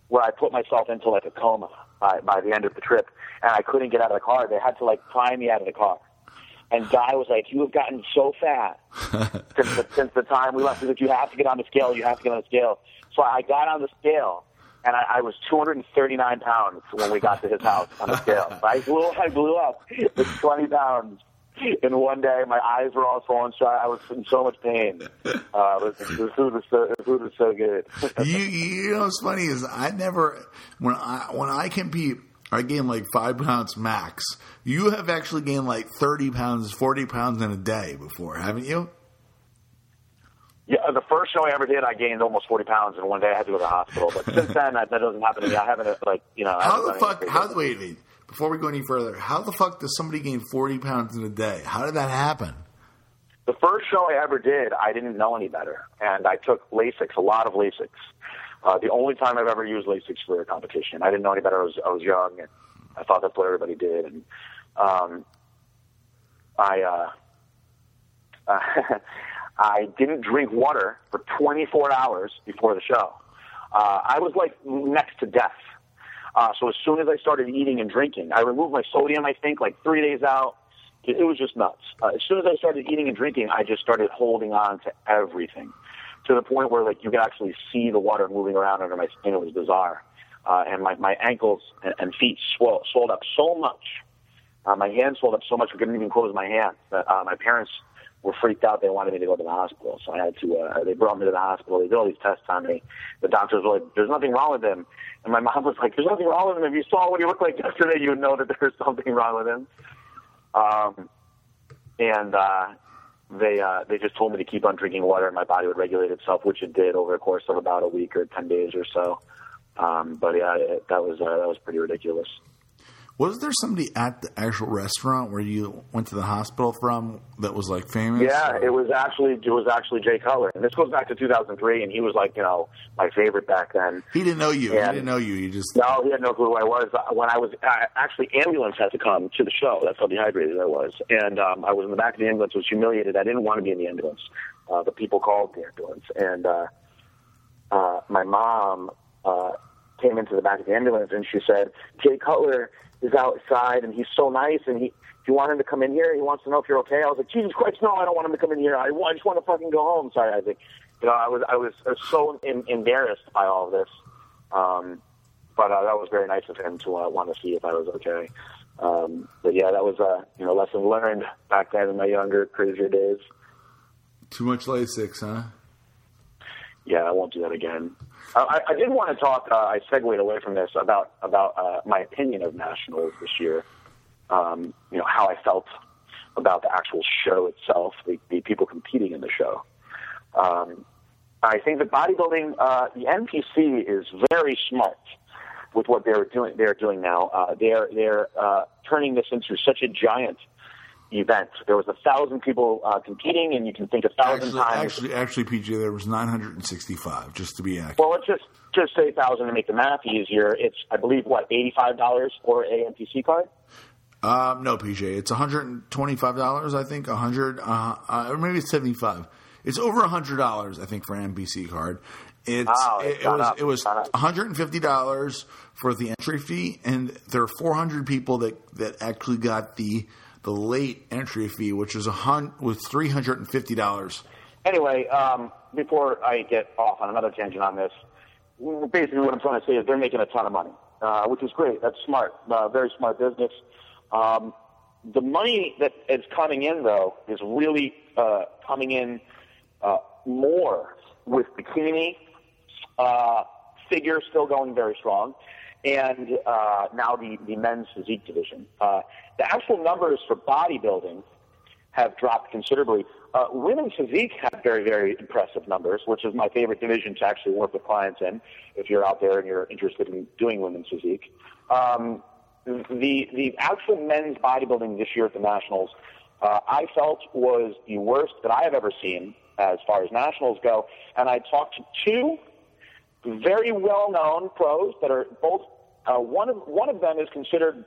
where I put myself into like a coma by, by the end of the trip, and I couldn't get out of the car. They had to like pry me out of the car. And Guy was like, "You have gotten so fat since the, since the time we left. He's like, you have to get on the scale. You have to get on the scale." So I got on the scale, and I, I was 239 pounds when we got to his house on the scale. I blew, I blew up with 20 pounds in one day. My eyes were all swollen shut. I was in so much pain. Uh, the food was so, the food was so good. you, you know what's funny is I never when I when I compete I gained like five pounds max. You have actually gained like thirty pounds, forty pounds in a day before, haven't you? Yeah, the first show I ever did, I gained almost 40 pounds, in one day I had to go to the hospital. But since then, that, that doesn't happen to me. I haven't, like, you know. How the fuck? How wait, wait. Before we go any further, how the fuck does somebody gain forty pounds in a day? How did that happen? The first show I ever did, I didn't know any better, and I took Lasix, a lot of Lasix. Uh, the only time I've ever used Lasix for a competition. I didn't know any better. I was I was young, and I thought that's what everybody did. And um, I uh, I didn't drink water for 24 hours before the show. Uh, I was like next to death. Uh, so as soon as I started eating and drinking, I removed my sodium. I think like three days out. It, it was just nuts. Uh, as soon as I started eating and drinking, I just started holding on to everything, to the point where like you could actually see the water moving around under my skin. It was bizarre, uh, and my my ankles and, and feet swell, swelled up so much. Uh, my hands swelled up so much I couldn't even close my hands. Uh, my parents were freaked out. They wanted me to go to the hospital, so I had to. Uh, they brought me to the hospital. They did all these tests on me. The doctors were like, "There's nothing wrong with him," and my mom was like, "There's nothing wrong with him. If you saw what he looked like yesterday, you would know that there's something wrong with him." Um, and uh, they uh, they just told me to keep on drinking water, and my body would regulate itself, which it did over the course of about a week or ten days or so. Um, but yeah, it, that was uh, that was pretty ridiculous. Was there somebody at the actual restaurant where you went to the hospital from that was like famous? Yeah, it was actually it was actually Jay Cutler, and this goes back to 2003, and he was like you know my favorite back then. He didn't know you. Yeah. He didn't know you. He just No, he had no clue who I was. Uh, When I was uh, actually, ambulance had to come to the show. That's how dehydrated I was, and um, I was in the back of the ambulance. Was humiliated. I didn't want to be in the ambulance. Uh, the people called the ambulance, and uh, uh, my mom uh, came into the back of the ambulance, and she said, "Jay Cutler is outside, and he's so nice, and he." Do you want him to come in here? He wants to know if you're okay. I was like, Jesus Christ, no, I don't want him to come in here. I, I just want to fucking go home. Sorry, Isaac. You know, I was I was, I was so em- embarrassed by all of this. Um, but uh, that was very nice of him to uh, want to see if I was okay. Um, but yeah, that was uh, you know lesson learned back then in my younger, crazier days. too much Lasix, huh? Yeah, I won't do that again. Uh, I, I did want to talk. Uh, I segued away from this about about uh, my opinion of nationals this year. Um, you know how I felt about the actual show itself, the, the people competing in the show. Um, I think that bodybuilding, uh, the NPC is very smart with what they're doing. They're doing now. Uh, they're they're uh, turning this into such a giant event. There was a thousand people uh, competing, and you can think a thousand Actually, times. actually, actually, PJ, there was 965, just to be accurate. Well, let's just just say thousand to make the math easier. It's I believe what eighty five dollars for a NPC card. Um, no, PJ, it's one hundred and twenty-five dollars. I think a hundred, uh, uh, or maybe it's seventy-five. It's over a hundred dollars, I think, for an NPC card. It's Oh, it, it's it was up, it was it's gone up. one hundred and fifty dollars for the entry fee, and there are four hundred people that that actually got the the late entry fee, which was a hun was three hundred and fifty dollars. Anyway, um, before I get off on another tangent on this, basically what I'm trying to say is they're making a ton of money, uh, which is great. That's smart, uh, very smart business. Um, the money that is coming in, though, is really uh, coming in uh, more with bikini, uh, figure still going very strong, and uh, now the, the men's physique division. Uh, the actual numbers for bodybuilding have dropped considerably. Uh, women's physique had very, very impressive numbers, which is my favorite division to actually work with clients in. If you're out there and you're interested in doing women's physique, um, the the actual men's bodybuilding this year at the nationals, uh, I felt was the worst that I have ever seen as far as nationals go. And I talked to two very well-known pros that are both. Uh, one of one of them is considered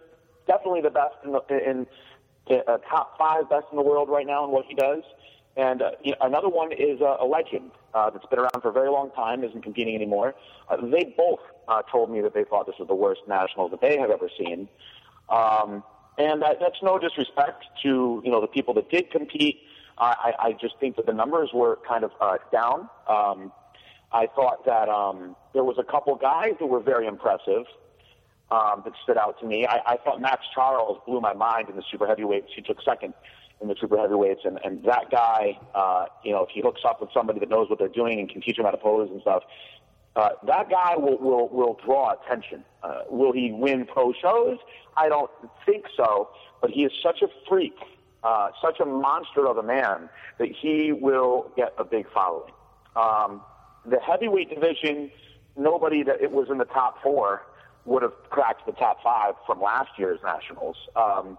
definitely the best in the in uh, top five best in the world right now in what he does. And uh, you know, another one is uh, a legend uh, that's been around for a very long time, isn't competing anymore. Uh, they both uh, told me that they thought this was the worst nationals that they have ever seen. Um, and that's no disrespect to you know the people that did compete. I, I just think that the numbers were kind of uh, down. Um, I thought that um, there was a couple guys that were very impressive um, that stood out to me. I, I thought Max Charles blew my mind in the super heavyweights. He took second in the super heavyweights, and, and that guy, uh, you know, if he hooks up with somebody that knows what they're doing and can teach him how to pose and stuff, uh, that guy will, will, will draw attention. Uh, will he win pro shows? I don't think so, but he is such a freak, uh, such a monster of a man that he will get a big following. Um, the heavyweight division, nobody that it was in the top four would have cracked the top five from last year's nationals. Um,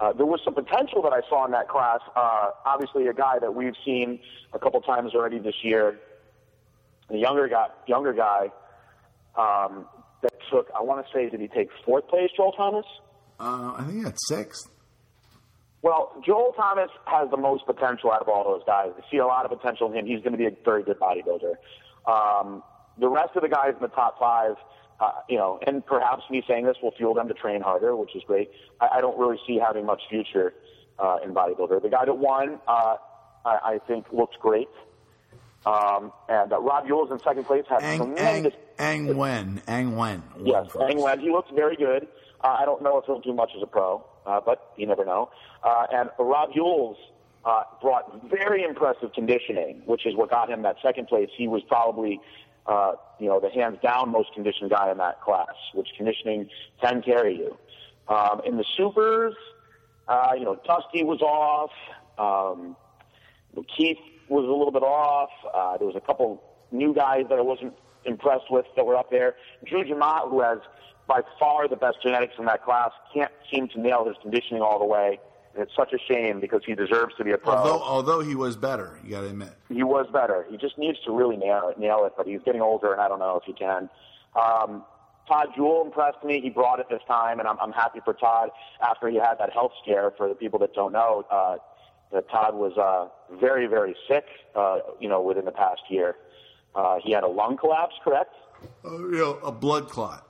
uh, there was some potential that I saw in that class. Uh, obviously, a guy that we've seen a couple times already this year, a younger guy, younger guy um, that took. I want to say, did he take fourth place, Joel Thomas? Uh, I think he had sixth. Well, Joel Thomas has the most potential out of all those guys. I see a lot of potential in him. He's going to be a very good bodybuilder. Um, the rest of the guys in the top five, uh, you know, and perhaps me saying this will fuel them to train harder, which is great. I, I don't really see having much future uh, in bodybuilder. The guy that won, uh, I, I think, looks great. Um, and uh, Rob Yules in second place had Ang, tremendous. Ang Wen. Ang Wen. Yes. Ang Wen. He looks very good. Uh, I don't know if he'll do much as a pro, uh, but you never know. Uh, and Rob Yules uh, brought very impressive conditioning, which is what got him that second place. He was probably, uh, you know, the hands down most conditioned guy in that class, which conditioning can carry you. Um, in the supers, uh, you know, Dusty was off. Um, Keith was a little bit off. Uh, there was a couple new guys that I wasn't impressed with that were up there. Drew Jamat, who has by far the best genetics in that class, can't seem to nail his conditioning all the way. It's such a shame because he deserves to be a pro. Although, although he was better, you got to admit. he was better. He just needs to really nail it, nail it. But he's getting older, and I don't know if he can. Um, Todd Jewell impressed me. He brought it this time, and I'm, I'm happy for Todd after he had that health scare. For the people that don't know, uh, that Todd was uh, very, very sick. Uh, you know, within the past year, uh, he had a lung collapse. Correct? Uh, you know, a blood clot.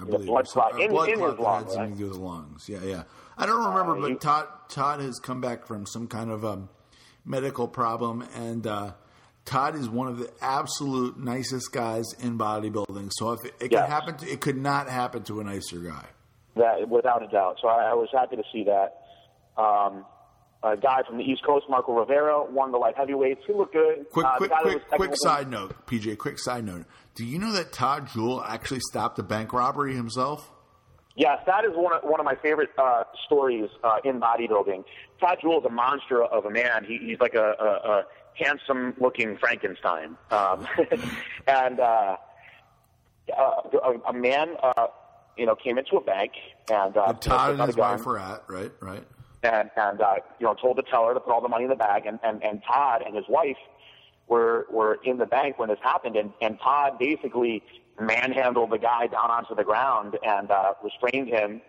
I believe. A blood clot A in- blood in clot his lung, had something right? to do with the lungs. Yeah, yeah. I don't remember, Uh, but you- Todd Todd has come back from some kind of um, medical problem, and uh, Todd is one of the absolute nicest guys in bodybuilding. So if it, it could happen, to, it could not happen to a nicer guy. That without a doubt. So I, I was happy to see that. Um, a guy from the East Coast, Marco Rivera, won the light heavyweights. He looked good. Quick, Uh, quick, quick, quick side note, PJ. Quick side note. Do you know that Todd Jewell actually stopped a bank robbery himself? Yes, that is one of, one of my favorite uh, stories uh, in bodybuilding. Todd Jewell is a monster of a man. He, he's like a, a, a handsome-looking Frankenstein, um, and uh, a, a man, uh, you know, came into a bank and uh, And Todd and his wife were at right, right. and and uh, you know told the teller to put all the money in the bag, and and, and Todd and his wife were were in the bank when this happened, and and Todd basically manhandled the guy down onto the ground and uh, restrained him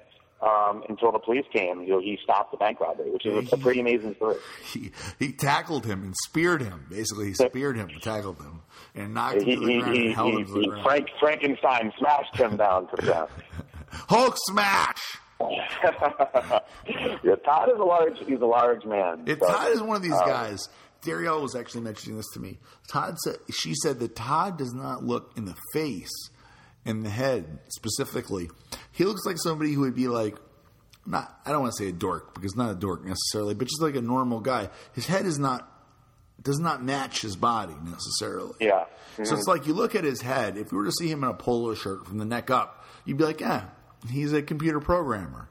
um, until the police came. You know, he stopped the bank robbery, which is a, a pretty amazing story. He he tackled him and speared him. Basically, he speared him, and tackled him, and knocked He him to the he ground he, and held he, him to the he ground. Frank Frankenstein smashed him down to the ground. Hulk smash! yeah, Todd is a large. He's a large man. It, So, Todd is one of these uh, guys. Darielle was actually mentioning this to me. Todd said she said that Todd does not look in the face, in the head specifically. He looks like somebody who would be like, not I don't want to say a dork because not a dork necessarily, but just like a normal guy. His head is not does not match his body necessarily. Yeah. So it's like you look at his head. If you were to see him in a polo shirt from the neck up, you'd be like, yeah, he's a computer programmer.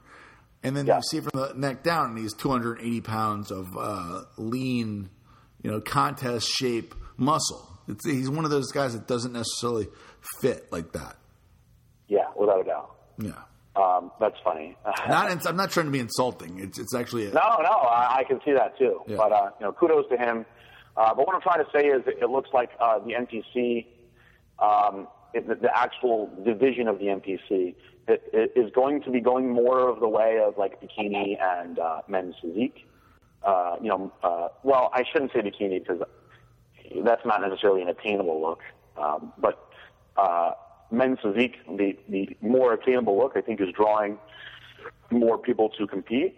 And then Yeah. you see from the neck down, and he's 280 pounds of uh, lean, you know, contest shape muscle. It's, he's one of those guys that doesn't necessarily fit like that. Yeah, without a doubt. Yeah. Um, that's funny. Not, I'm not trying to be insulting. It's it's actually a, No, no, I, I can see that too. Yeah. But uh, you know, kudos to him. Uh, but what I'm trying to say is, it looks like uh, the NPC, um, it, the, the actual division of the NPC, it, it is going to be going more of the way of like bikini and uh, men's physique. Uh, you know, uh, well, I shouldn't say bikini because that's not necessarily an attainable look. Um, but uh, men's physique, the the more attainable look, I think, is drawing more people to compete.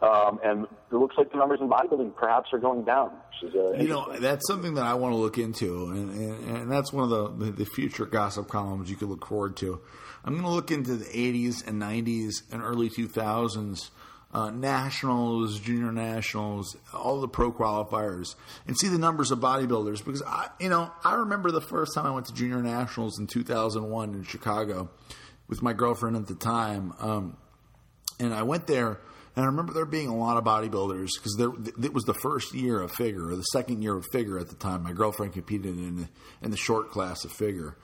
Um, and it looks like the numbers in bodybuilding perhaps are going down. Which is, uh, you know that's something that I want to look into, and, and, and that's one of the, the, the future gossip columns you could look forward to. I'm going to look into the 80s and 90s and early 2000s uh, nationals, junior nationals, all the pro qualifiers, and see the numbers of bodybuilders because I, you know, I remember the first time I went to junior nationals in 2001 in Chicago with my girlfriend at the time. Um, and I went there, and I remember there being a lot of bodybuilders because it was the first year of figure or the second year of figure at the time. My girlfriend competed in the in the short class of figure,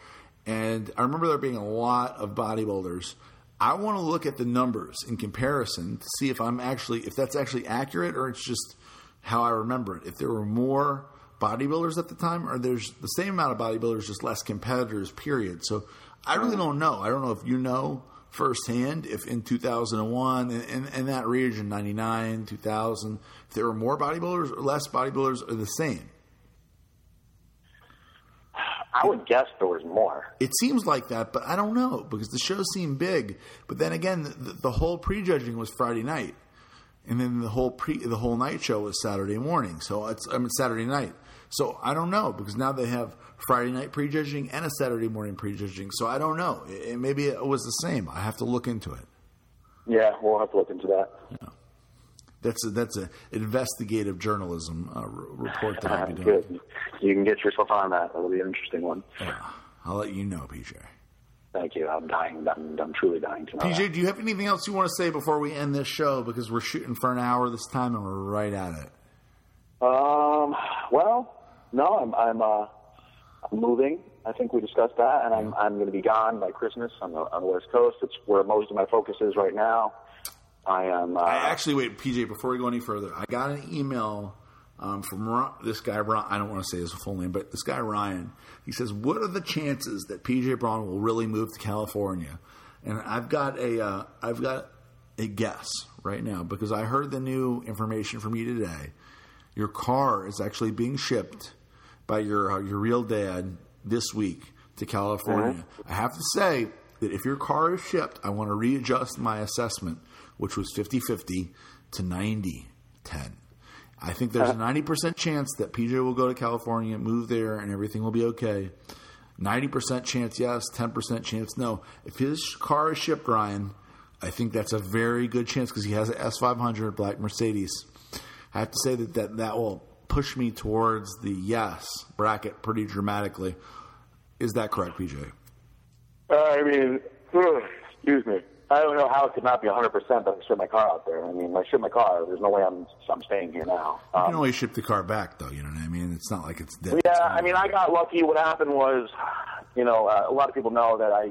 and I remember there being a lot of bodybuilders. I want to look at the numbers in comparison to see if I'm actually if that's actually accurate or it's just how I remember it. If there were more bodybuilders at the time, or there's the same amount of bodybuilders, just less competitors. Period. So I really don't know. I don't know if you know firsthand if in 2001 in, in, in that region 99 2000 if there were more bodybuilders or less bodybuilders or the same I would guess there was more. it seems like that but i don't know because the shows seem big. But then again the, the whole prejudging was friday night. And then the whole pre the whole night show was saturday morning. So it's i mean saturday night. So i don't know because now they have friday night prejudging and a saturday morning prejudging. So i don't know. It, it- maybe it was the same. I have to look into it. Yeah, we'll have to look into that. That's a, that's a investigative journalism uh, report that I'll be doing. Good. You can get yourself on that. That'll be an interesting one. Yeah. I'll let you know, PJ. Thank you. I'm dying. I'm, I'm truly dying to know. that. PJ, do you have anything else you want to say before we end this show? Because we're shooting for an hour this time and we're right at it. Um. Well, no. I'm. I'm. Uh, I'm moving. I think we discussed that, and I'm. I'm going to be gone by Christmas on the on the West Coast. It's where most of my focus is right now. I am. Uh, I actually wait, PJ. Before we go any further, I got an email um, from Ron, this guy. Ron, I don't want to say his full name, but this guy Ryan. He says, "What are the chances that PJ Braun will really move to California?" And I've got a, uh, I've got a guess right now because I heard the new information from you today. Your car is actually being shipped by your uh, your real dad this week to California. I have to say that if your car is shipped, I want to readjust my assessment, which was 50-50 to 90-10. I think there's a 90% chance that PJ will go to California, move there, and everything will be okay. 90% chance yes, 10% chance no. If his car is shipped, Ryan, I think that's a very good chance because he has an S500 black Mercedes. I have to say that, that that will push me towards the yes bracket pretty dramatically. Is that correct, PJ? Uh, I mean, ugh, excuse me. I don't know how it could not be 100% that I shipped my car out there. I mean, I shipped my car. There's no way I'm I'm staying here now. You Um, can always ship the car back, though. You know what I mean? It's not like it's dead. Yeah, I mean, I got lucky. What happened was, you know, uh, a lot of people know that I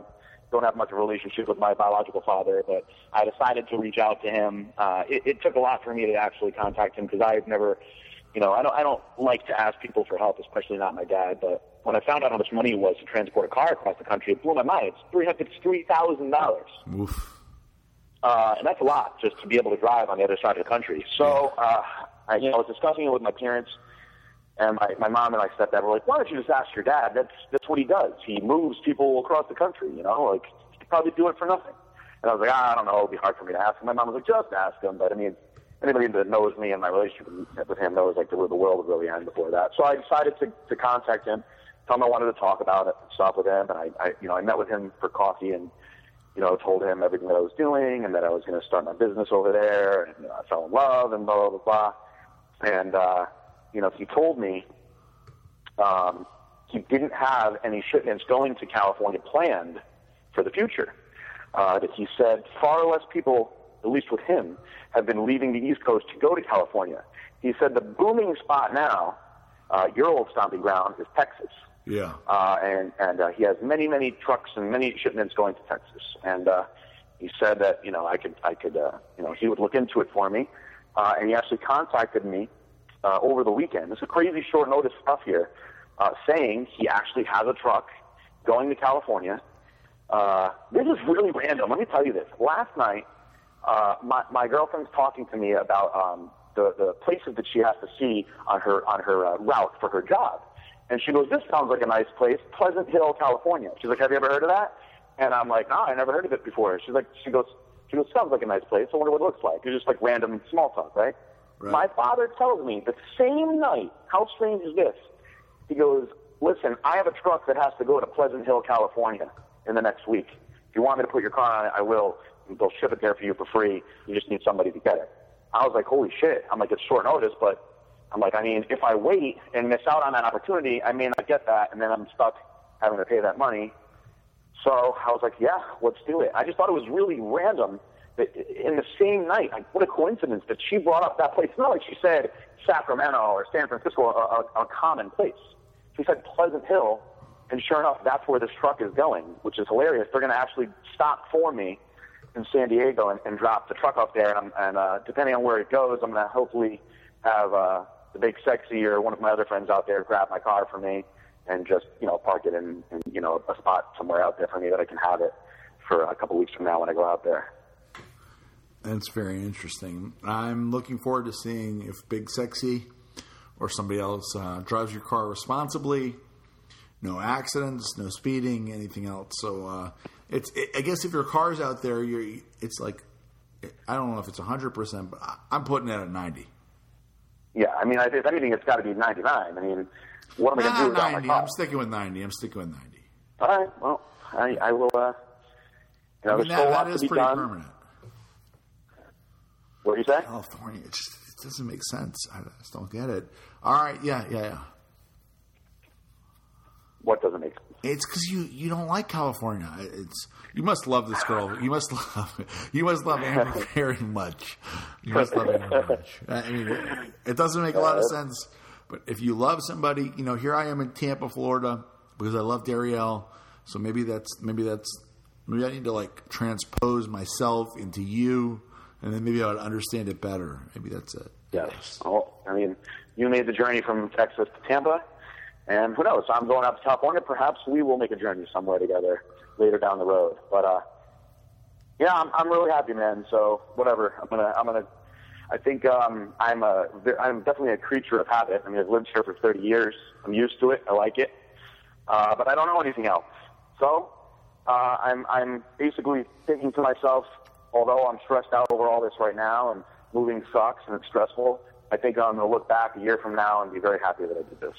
don't have much of a relationship with my biological father, but I decided to reach out to him. Uh, it, it took a lot for me to actually contact him because I've never, you know, I don't, I don't like to ask people for help, especially not my dad. But when I found out how much money it was to transport a car across the country, it blew my mind. It's three hundred, it's three thousand dollars. Oof. Uh, and that's a lot just to be able to drive on the other side of the country. So, uh, I, you know, I was discussing it with my parents, and my, my mom and my stepdad were like, "Why don't you just ask your dad? That's that's what he does. He moves people across the country. You know, like he could probably do it for nothing." And I was like, ah, "I don't know. It'd be hard for me to ask him." My mom was like, "Just ask him." But I mean, anybody that knows me and my relationship with- with him knows like the, the world would really end before that. So I decided to to contact him, tell him I wanted to talk about it, stuff with him, and I, I you know I met with him for coffee and you know, told him everything that I was doing and that I was going to start my business over there. And you know, I fell in love and blah, blah, blah, blah. And, uh, you know, he told me um, he didn't have any shipments going to California planned for the future. Uh, that he said far less people, at least with him, have been leaving the East Coast to go to California. He said the booming spot now, uh, your old stomping ground, is Texas. Yeah. Uh, and and uh, he has many many trucks and many shipments going to Texas. And uh, he said that you know I could I could uh, you know he would look into it for me. Uh, and he actually contacted me uh, over the weekend. This is crazy short notice stuff here, uh, saying he actually has a truck going to California. Uh, this is really random. Let me tell you this. Last night, uh, my my girlfriend's talking to me about um, the the places that she has to see on her on her uh, route for her job. And she goes, "This sounds like a nice place, Pleasant Hill, California." She's like, "Have you ever heard of that?" And I'm like, "No, I never heard of it before." She's like, "She goes, she goes, sounds like a nice place. I wonder what it looks like." It's just like random small talk, right? Right. My father tells me the same night. How strange is this? He goes, "Listen, I have a truck that has to go to Pleasant Hill, California, in the next week. If you want me to put your car on it, I will. They'll ship it there for you for free. You just need somebody to get it." I was like, "Holy shit!" I'm like, "It's short notice, but." I'm like, I mean, if I wait and miss out on that opportunity, I may not get that, and then I'm stuck having to pay that money. So I was like, yeah, let's do it. I just thought it was really random that in the same night, like, what a coincidence that she brought up that place. It's not like she said Sacramento or San Francisco, a, a, a common place. She said Pleasant Hill, and sure enough, that's where this truck is going, which is hilarious. They're going to actually stop for me in San Diego and, and drop the truck up there, and, and uh, depending on where it goes, I'm going to hopefully have uh, the big sexy or one of my other friends out there grab my car for me and just you know park it in, in you know a spot somewhere out there for me that I can have it for a couple weeks from now when I go out there. That's very interesting. I'm looking forward to seeing if Big Sexy or somebody else uh, drives your car responsibly. No accidents, no speeding, anything else. So uh, it's. It, I guess if your car's out there, you're. It's like I don't know if it's 100, percent but I'm putting it at 90. Yeah, I mean, if anything, it's got to be 99. I mean, what am I going to do without my car? I'm sticking with 90. I'm sticking with 90. All right, well, I, I will. Uh, you know, I mean, that, that is pretty done. permanent. What do you say? California, it just it doesn't make sense. I just don't get it. All right, yeah, yeah, yeah. What doesn't make sense? It's because you you don't like California. It's you must love this girl. You must love you must love Amber very much. You must love Amber very much. I mean, it, it doesn't make a lot of sense. But if you love somebody, you know, here I am in Tampa, Florida, because I love Darielle. So maybe that's maybe that's maybe I need to like transpose myself into you, and then maybe I would understand it better. Maybe that's it. Yes. Well, I mean, you made the journey from Texas to Tampa, and who knows? I'm going out to California. Perhaps we will make a journey somewhere together later down the road. But uh, yeah, I'm I'm really happy, man. So whatever, I'm gonna I'm gonna. I think um, I'm a I'm definitely a creature of habit. I mean, I've lived here for 30 years. I'm used to it. I like it, uh, but I don't know anything else. So uh, I'm I'm basically thinking to myself, although I'm stressed out over all this right now and moving sucks and it's stressful, I think I'm to look back a year from now and be very happy that I did this.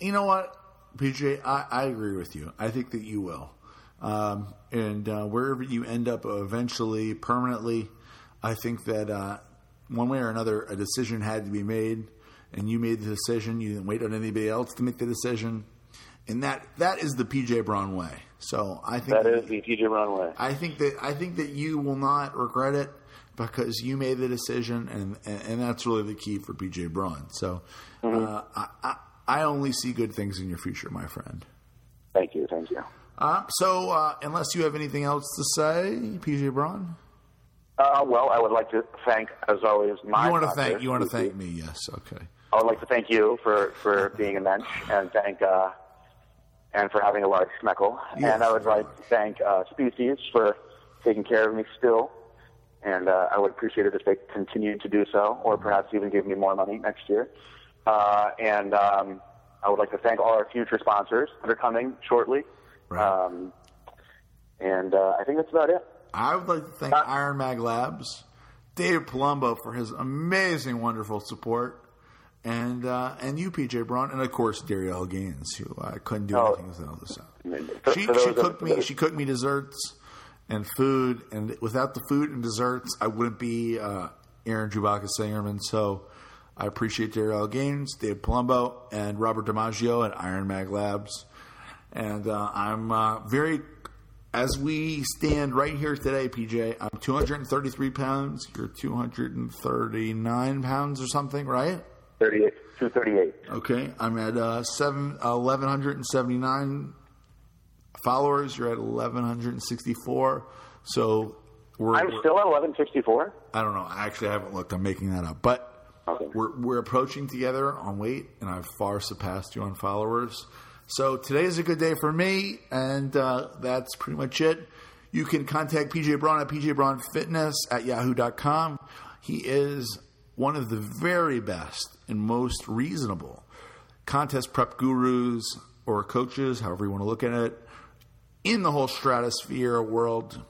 You know what, PJ? I, I agree with you. I think that you will. Um, and uh, wherever you end up eventually, permanently, I think that uh, one way or another, a decision had to be made, and you made the decision. You didn't wait on anybody else to make the decision, and that that is the PJ Braun way. So I think That is the PJ Braun way. I think that I think that you will not regret it because you made the decision, and and, and that's really the key for PJ Braun. So uh, I, I only see good things in your future, my friend. Thank you, thank you. Uh, so uh, unless you have anything else to say, PJ Braun, Uh, well, I would like to thank, as always, my. you want to thank you want to thank me? Yes, okay. I would like to thank you for for being a mensch and thank uh, and for having a large schmeckle. Yes. And I would like to thank uh, Species for taking care of me still. And uh, I would appreciate it if they continued to do so, or perhaps even give me more money next year. Uh, and um, I would like to thank all our future sponsors that are coming shortly. Right. Um, and uh, I think that's about it. I would like to thank Uh, Iron Mag Labs, Dave Palumbo for his amazing, wonderful support, and uh, and you, PJ Braun, and of course Darielle Gaines, who I couldn't do Oh. anything without this. For- She for she cooked me she cooked me desserts and food, and without the food and desserts, I wouldn't be uh, Aaron Chewbacca Singerman. So I appreciate Darielle Gaines, Dave Palumbo, and Robert DiMaggio at Iron Mag Labs. And uh, I'm uh, very, as we stand right here today, PJ, I'm 233 pounds. You're 239 pounds or something, right? 38, 238. Okay, I'm at uh, seven, uh, 1,179 followers. You're at 1,164. So we're, I'm we're- still at 1164. I don't know. I actually haven't looked. I'm making that up. But Okay. we're, we're approaching together on weight, and I've far surpassed you on followers. So today is a good day for me, and uh, that's pretty much it. You can contact PJ Braun at pjbraunfitness at yahoo.com. He is one of the very best and most reasonable contest prep gurus or coaches, however you want to look at it, in the whole stratosphere world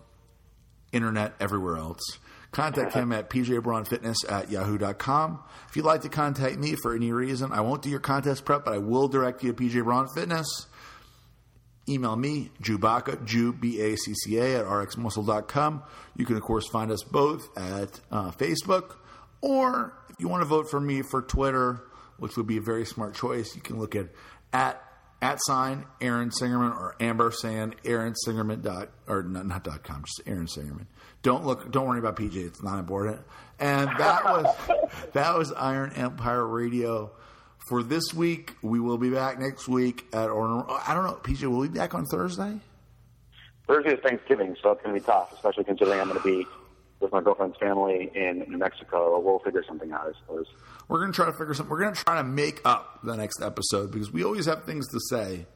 internet, everywhere else. Contact him at pjbraunfitness at yahoo.com. If you'd like to contact me for any reason, I won't do your contest prep, but I will direct you to PJ Braun Fitness. Email me, Jubaka, Jew, B-A-C-C-A, at rxmuscle.com. You can, of course, find us both at uh, Facebook. Or if you want to vote for me for Twitter, which would be a very smart choice, you can look at at at sign Aaron Singerman or ampersand Aaron Singerman dot or not, not dot com just Aaron Singerman. Don't look. Don't worry about PJ. It's not important. And that was that was Iron Empire Radio for this week. We will be back next week at or I don't know. PJ, will we be back on Thursday? Thursday is Thanksgiving, so it's going to be tough, especially considering I'm going to be with my girlfriend's family in New Mexico. We'll figure something out, I suppose. We're going to try to figure something. We're going to try to make up the next episode because we always have things to say.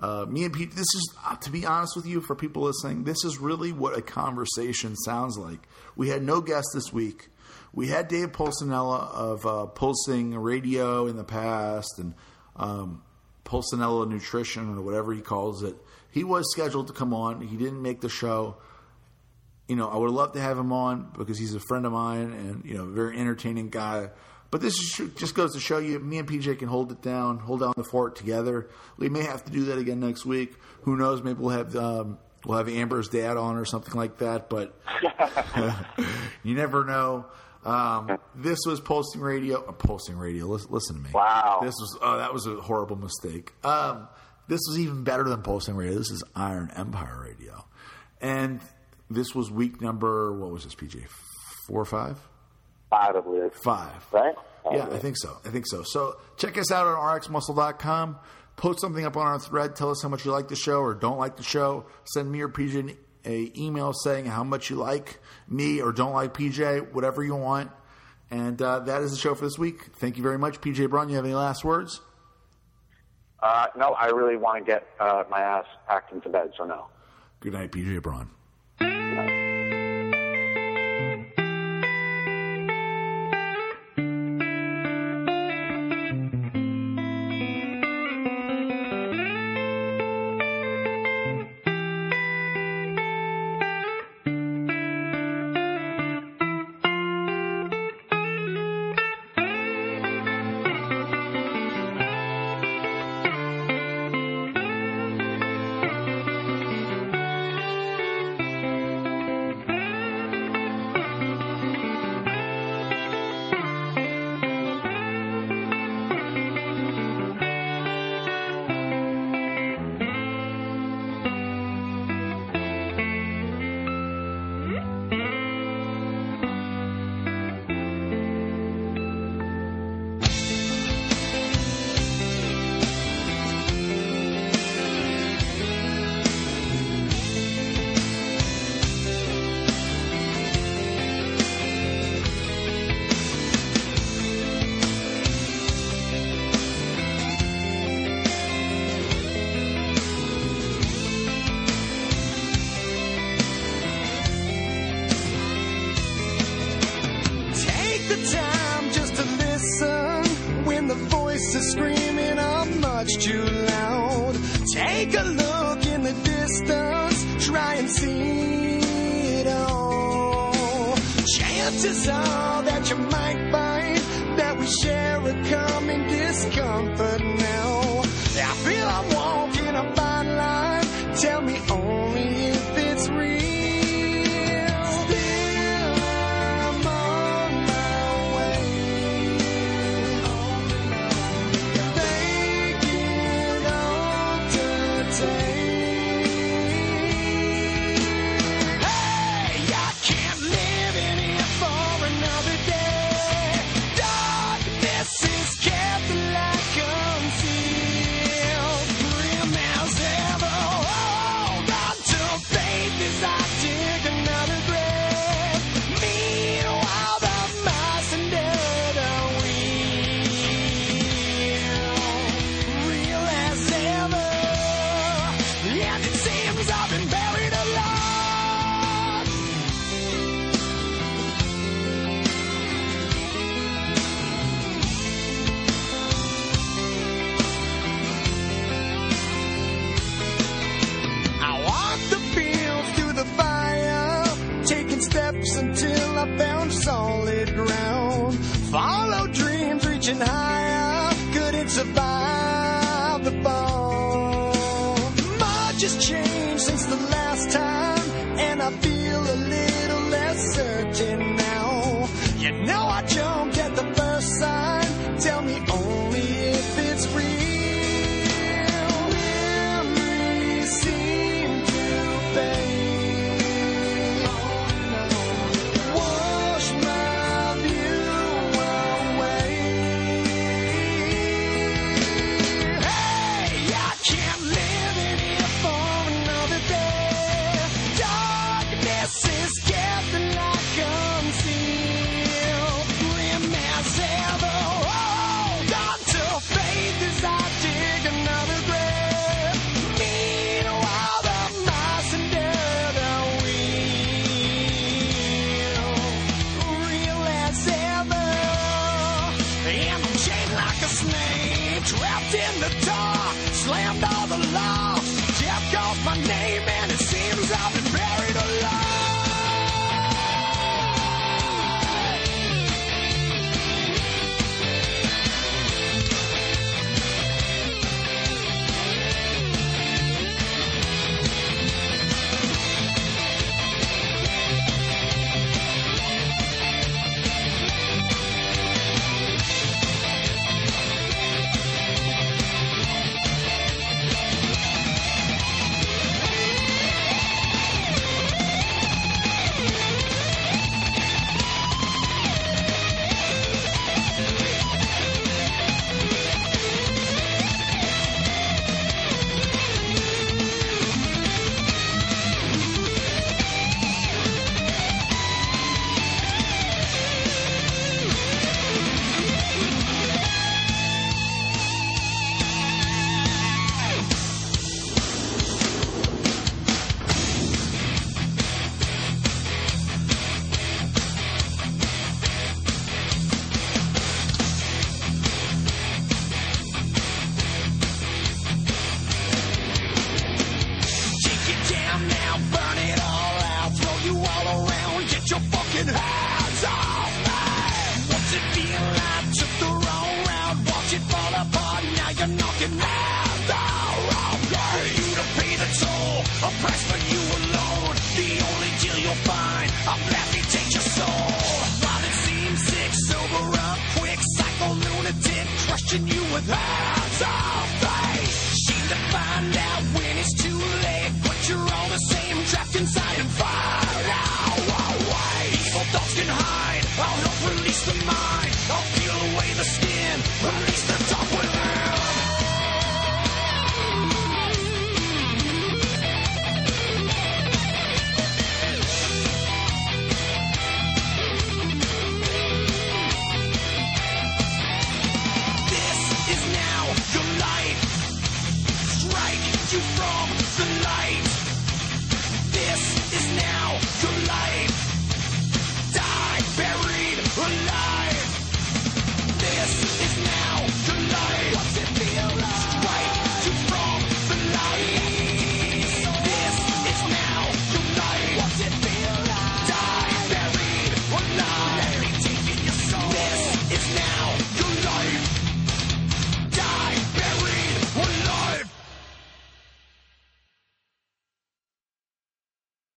Uh, me and Pete, this is, uh, to be honest with you, for people listening, this is really what a conversation sounds like. We had no guest this week. We had Dave Pulcinella of uh, Pulsing Radio in the past and um, Pulcinella Nutrition or whatever he calls it. He was scheduled to come on. He didn't make the show you know, I would love to have him on because he's a friend of mine and you know, a very entertaining guy. But this is, just goes to show you, me and PJ can hold it down, hold down the fort together. We may have to do that again next week. Who knows? Maybe we'll have um, we'll have Amber's dad on or something like that. But you never know. Um, this was Pulsing Radio. Uh, Pulsing Radio. Listen, listen to me. Wow. This was oh, that was a horrible mistake. Um, this was even better than Pulsing Radio. This is Iron Empire Radio, and this was week number. What was this, PJ? Four or five? Five, I believe. Five. Right? Yeah, I think so. I think so. So check us out on rxmuscle.com. Post something up on our thread. Tell us how much you like the show or don't like the show. Send me or PJ an a email saying how much you like me or don't like PJ, whatever you want. And uh, that is the show for this week. Thank you very much. PJ Braun, you have any last words? Uh, no, I really want to get uh, my ass packed into bed, so no. Good night, PJ Braun. Look in the distance, try and see it all. Chances are that you might find that we share a common discomfort